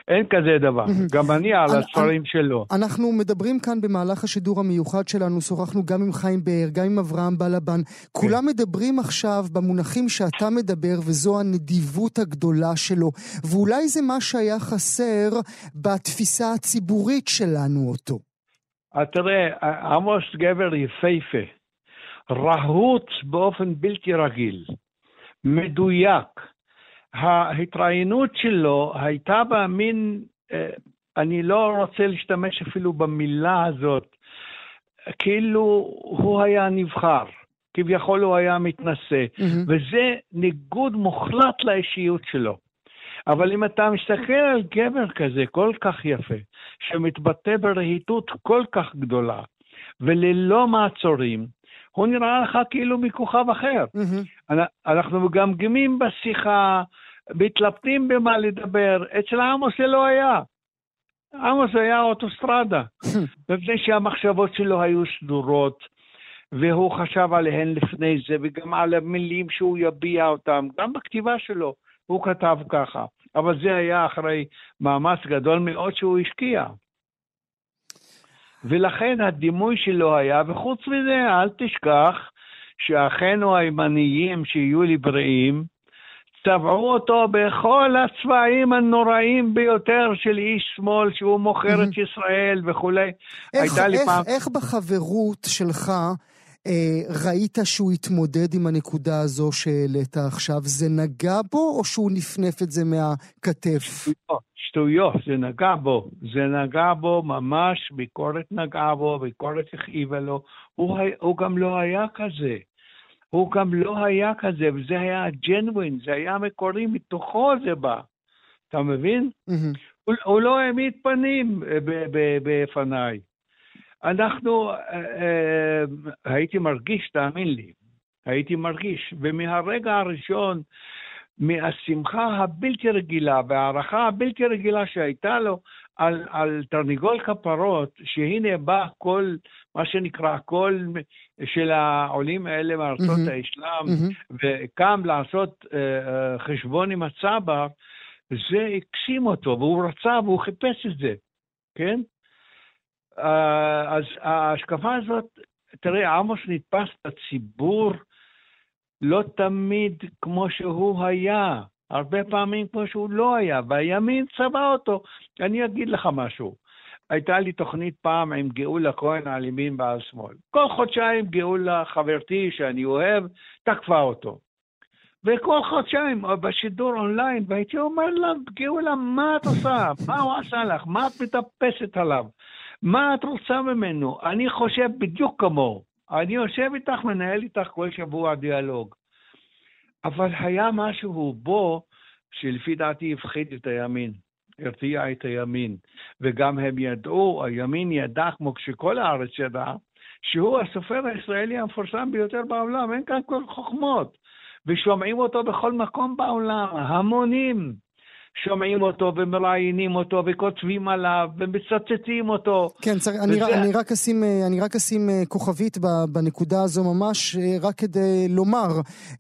אין כזה דבר. גם אני על הספרים שלו. אנחנו מדברים כאן במהלך השידור המיוחד שלנו, שוחחנו גם עם חיים באר, גם עם אברהם בלבן. כולם מדברים עכשיו במונחים שאתה מדבר, וזו הנדיבות הגדולה שלו. ואולי זה מה שהיה חסר בתפיסה הציבורית שלנו אותו. אה, תראה, עמוס גבר יפהפה, רהוט באופן בלתי רגיל. מדויק. ההתראיינות שלו הייתה בה מין, אה, אני לא רוצה להשתמש אפילו במילה הזאת, כאילו הוא היה נבחר, כביכול הוא היה מתנשא, mm-hmm. וזה ניגוד מוחלט לאישיות שלו. אבל אם אתה מסתכל על גבר כזה כל כך יפה, שמתבטא ברהיטות כל כך גדולה, וללא מעצורים, הוא נראה לך כאילו מכוכב אחר. Mm-hmm. אנחנו מגמגמים בשיחה, מתלבטים במה לדבר, אצל עמוס זה לא היה. עמוס היה אוטוסטרדה, מפני שהמחשבות שלו היו סדורות, והוא חשב עליהן לפני זה, וגם על המילים שהוא יביע אותן, גם בכתיבה שלו הוא כתב ככה. אבל זה היה אחרי מאמץ גדול מאוד שהוא השקיע. ולכן הדימוי שלו היה, וחוץ מזה, אל תשכח שאחינו הימניים שיהיו לי בריאים, צבעו אותו בכל הצבעים הנוראים ביותר של איש שמאל שהוא מוכר את ישראל וכולי. איך, איך, פעם... איך בחברות שלך ראית שהוא התמודד עם הנקודה הזו שהעלית עכשיו? זה נגע בו או שהוא נפנף את זה מהכתף? שטויות, שטויות, זה נגע בו. זה נגע בו ממש, ביקורת נגעה בו, ביקורת הכאיבה לו. הוא, הוא גם לא היה כזה. הוא גם לא היה כזה, וזה היה ג'נווין, זה היה מקורי, מתוכו זה בא. אתה מבין? Mm-hmm. הוא, הוא לא העמיד פנים אה, בפניי. אנחנו, אה, אה, הייתי מרגיש, תאמין לי, הייתי מרגיש, ומהרגע הראשון, מהשמחה הבלתי רגילה וההערכה הבלתי רגילה שהייתה לו על, על תרנגול כפרות, שהנה בא כל, מה שנקרא, כל של העולים האלה מארצות mm-hmm. האסלאם, mm-hmm. וקם לעשות uh, uh, חשבון עם הצבר, זה הקסים אותו, והוא רצה והוא חיפש את זה, כן? אה, אז ההשקפה הזאת, תראה, עמוס נתפס בציבור לא תמיד כמו שהוא היה, הרבה פעמים כמו שהוא לא היה, והימין צבע אותו. אני אגיד לך משהו. הייתה לי תוכנית פעם עם גאולה כהן על ימין ועל שמאל. כל חודשיים גאולה, חברתי שאני אוהב, תקפה אותו. וכל חודשיים בשידור אונליין, והייתי אומר לה, גאולה, מה את עושה? מה הוא עשה לך? מה את מטפסת עליו? מה את רוצה ממנו? אני חושב בדיוק כמוהו. אני יושב איתך, מנהל איתך כל שבוע דיאלוג. אבל היה משהו בו שלפי דעתי הפחיד את הימין, הרתיע את הימין. וגם הם ידעו, הימין ידע, כמו שכל הארץ ידעה, שהוא הסופר הישראלי המפורסם ביותר בעולם, אין כאן כל חוכמות. ושומעים אותו בכל מקום בעולם, המונים. שומעים אותו ומראיינים אותו וכותבים עליו ומצטטים אותו. כן, צר... וזה... אני, אני, רק אשים, אה, אני רק אשים אה, כוכבית בנקודה הזו ממש, אה, רק כדי לומר,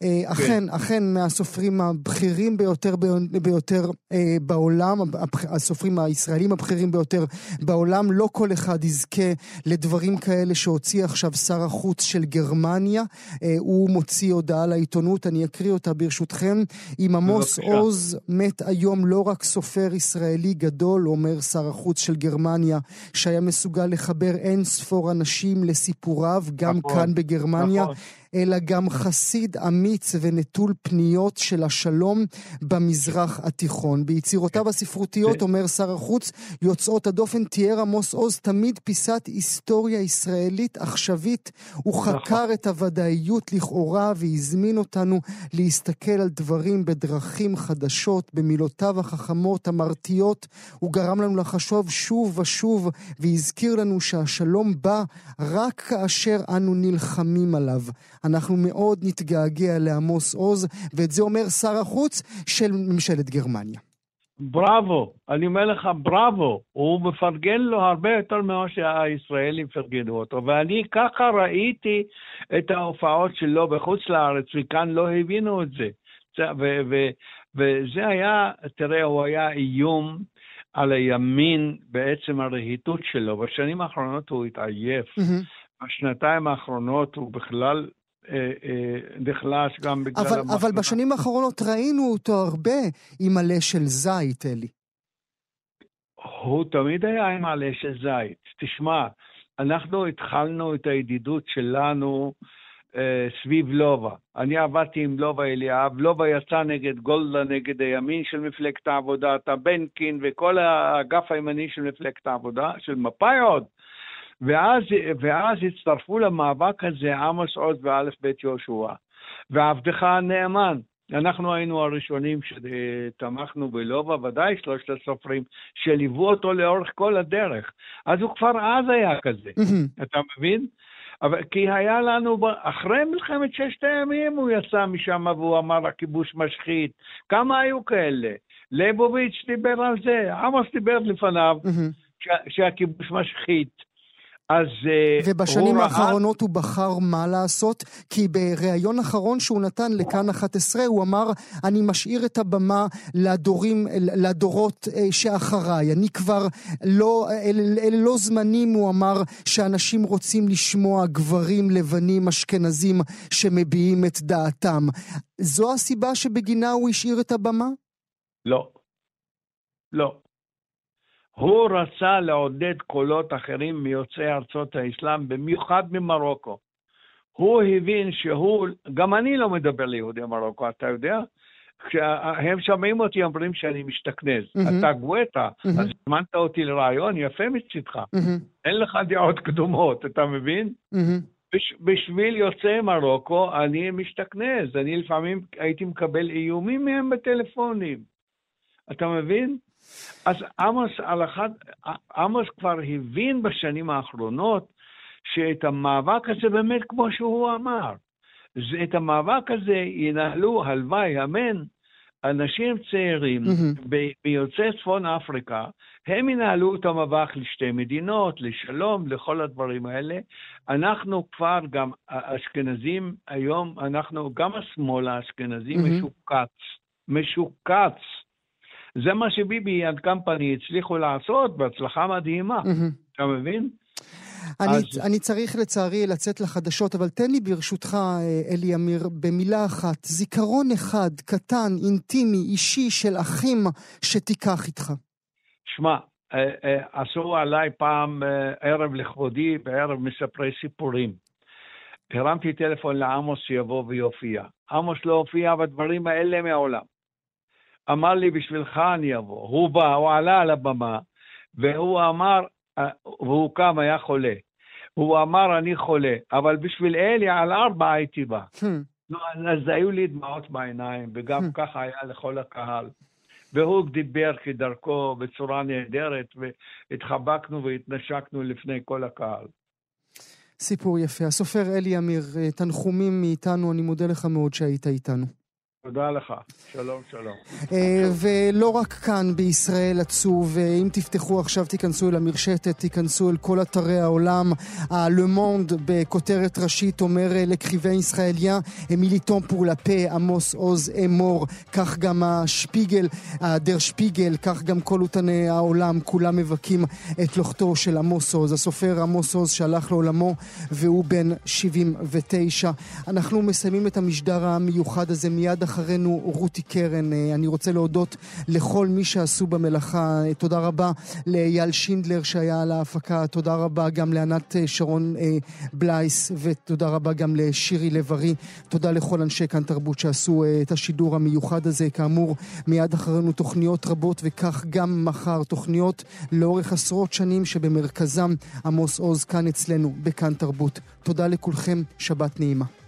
כן. אכן, אכן מהסופרים הבכירים ביותר, ביותר בעולם, הסופרים הישראלים הבכירים ביותר בעולם, לא כל אחד יזכה לדברים כאלה שהוציא עכשיו שר החוץ של גרמניה. הוא מוציא הודעה לעיתונות, אני אקריא אותה ברשותכם. אם עמוס עוז מת היום לא רק סופר ישראלי גדול, אומר שר החוץ של גרמניה, שהיה מסוגל לחבר אין ספור אנשים לסיפוריו, גם נכון, כאן בגרמניה. נכון. אלא גם חסיד אמיץ ונטול פניות של השלום במזרח התיכון. ביצירותיו הספרותיות, אומר שר החוץ, יוצאות הדופן, תיאר עמוס עוז תמיד פיסת היסטוריה ישראלית עכשווית. הוא נכון. חקר את הוודאיות לכאורה והזמין אותנו להסתכל על דברים בדרכים חדשות, במילותיו החכמות, המרתיעות. הוא גרם לנו לחשוב שוב ושוב, והזכיר לנו שהשלום בא רק כאשר אנו נלחמים עליו. אנחנו מאוד נתגעגע לעמוס עוז, ואת זה אומר שר החוץ של ממשלת גרמניה. בראבו, אני אומר לך בראבו, הוא מפרגן לו הרבה יותר ממה שהישראלים פרגנו אותו, ואני ככה ראיתי את ההופעות שלו בחוץ לארץ, וכאן לא הבינו את זה. ו- ו- וזה היה, תראה, הוא היה איום על הימין בעצם הרהיטות שלו. בשנים האחרונות הוא התעייף. Mm-hmm. בשנתיים האחרונות הוא בכלל נחלש גם בגלל אבל, המחלה. אבל בשנים האחרונות ראינו אותו הרבה עם עלה של זית, אלי. הוא תמיד היה עם עלה של זית. תשמע, אנחנו התחלנו את הידידות שלנו אה, סביב לובה. אני עבדתי עם לובה אליאב, לובה יצא נגד גולדה, נגד הימין של מפלגת העבודה, טבנקין וכל האגף הימני של מפלגת העבודה, של מפא"י עוד. ואז, ואז הצטרפו למאבק הזה עמוס עוז ואלף בית יהושע, ועבדך הנאמן. אנחנו היינו הראשונים שתמכנו בלובה, ודאי שלושת הסופרים שליוו אותו לאורך כל הדרך. אז הוא כבר אז היה כזה, אתה מבין? אבל כי היה לנו, אחרי מלחמת ששת הימים הוא יצא משם והוא אמר הכיבוש משחית. כמה היו כאלה? ליבוביץ' דיבר על זה, עמוס דיבר לפניו שהכיבוש משחית. אז אה, ובשנים הוא האחרונות ראה... הוא בחר מה לעשות, כי בריאיון אחרון שהוא נתן לכאן 11, הוא אמר, אני משאיר את הבמה לדורים, לדורות אה, שאחריי. אני כבר לא, אלה, אלה לא זמנים, הוא אמר, שאנשים רוצים לשמוע גברים לבנים אשכנזים שמביעים את דעתם. זו הסיבה שבגינה הוא השאיר את הבמה? לא. לא. הוא רצה לעודד קולות אחרים מיוצאי ארצות האסלאם, במיוחד ממרוקו. הוא הבין שהוא, גם אני לא מדבר ליהודי מרוקו, אתה יודע? כשהם שומעים אותי אומרים שאני משתכנז. Mm-hmm. אתה גואטה, mm-hmm. אז הזמנת אותי לרעיון, יפה מצדך. Mm-hmm. אין לך דעות קדומות, אתה מבין? Mm-hmm. בש, בשביל יוצאי מרוקו אני משתכנז. אני לפעמים הייתי מקבל איומים מהם בטלפונים. אתה מבין? אז עמוס, על אחד, עמוס כבר הבין בשנים האחרונות שאת המאבק הזה באמת, כמו שהוא אמר, את המאבק הזה ינהלו, הלוואי, אמן, אנשים צעירים mm-hmm. ביוצאי צפון אפריקה, הם ינהלו את המאבק לשתי מדינות, לשלום, לכל הדברים האלה. אנחנו כבר גם אשכנזים היום, אנחנו, גם השמאל האשכנזי mm-hmm. משוקץ, משוקץ. זה מה שביבי אנד קמפני הצליחו לעשות בהצלחה מדהימה, אתה מבין? אני, אז... אני צריך לצערי לצאת לחדשות, אבל תן לי ברשותך, אלי אמיר, במילה אחת, זיכרון אחד, קטן, אינטימי, אישי, של אחים, שתיקח איתך. שמע, אה, אה, עשו עליי פעם אה, ערב לכבודי בערב מספרי סיפורים. הרמתי טלפון לעמוס שיבוא ויופיע. עמוס לא הופיע בדברים האלה מעולם. אמר לי, בשבילך אני אבוא. הוא בא, הוא עלה על הבמה, והוא אמר, והוא קם, היה חולה. הוא אמר, אני חולה, אבל בשביל אלי על ארבע הייתי בא. Hmm. לא, אז היו לי דמעות בעיניים, וגם hmm. ככה היה לכל הקהל. והוא דיבר כדרכו בצורה נהדרת, והתחבקנו והתנשקנו לפני כל הקהל. סיפור יפה. הסופר אלי אמיר, אה, תנחומים מאיתנו, אני מודה לך מאוד שהיית איתנו. תודה לך. שלום, שלום. אה, ולא רק כאן בישראל עצוב, אה, אם תפתחו עכשיו, תיכנסו אל המרשתת, תיכנסו אל כל אתרי העולם. הלו מונד בכותרת ראשית אומר אה, לקריבי ישראליה, מיליטון פור לפה, עמוס עוז אמור, כך גם השפיגל, הדר שפיגל, כך גם כל אותני העולם, כולם מבכים את לוחתו של עמוס עוז. הסופר עמוס עוז שהלך לעולמו והוא בן 79. אנחנו מסיימים את המשדר המיוחד הזה מיד אחרינו רותי קרן. אה, אני רוצה להודות לכל מי שעשו במלאכה. אה, תודה רבה לאייל שינדלר שהיה על ההפקה. תודה רבה גם לענת אה, שרון בלייס, ותודה רבה גם לשירי לב-ארי. תודה לכל אנשי כאן תרבות שעשו את השידור המיוחד הזה. כאמור, מיד אחרינו תוכניות רבות, וכך גם מחר תוכניות לאורך עשרות שנים שבמרכזם עמוס עוז כאן אצלנו בכאן תרבות. תודה לכולכם, שבת נעימה.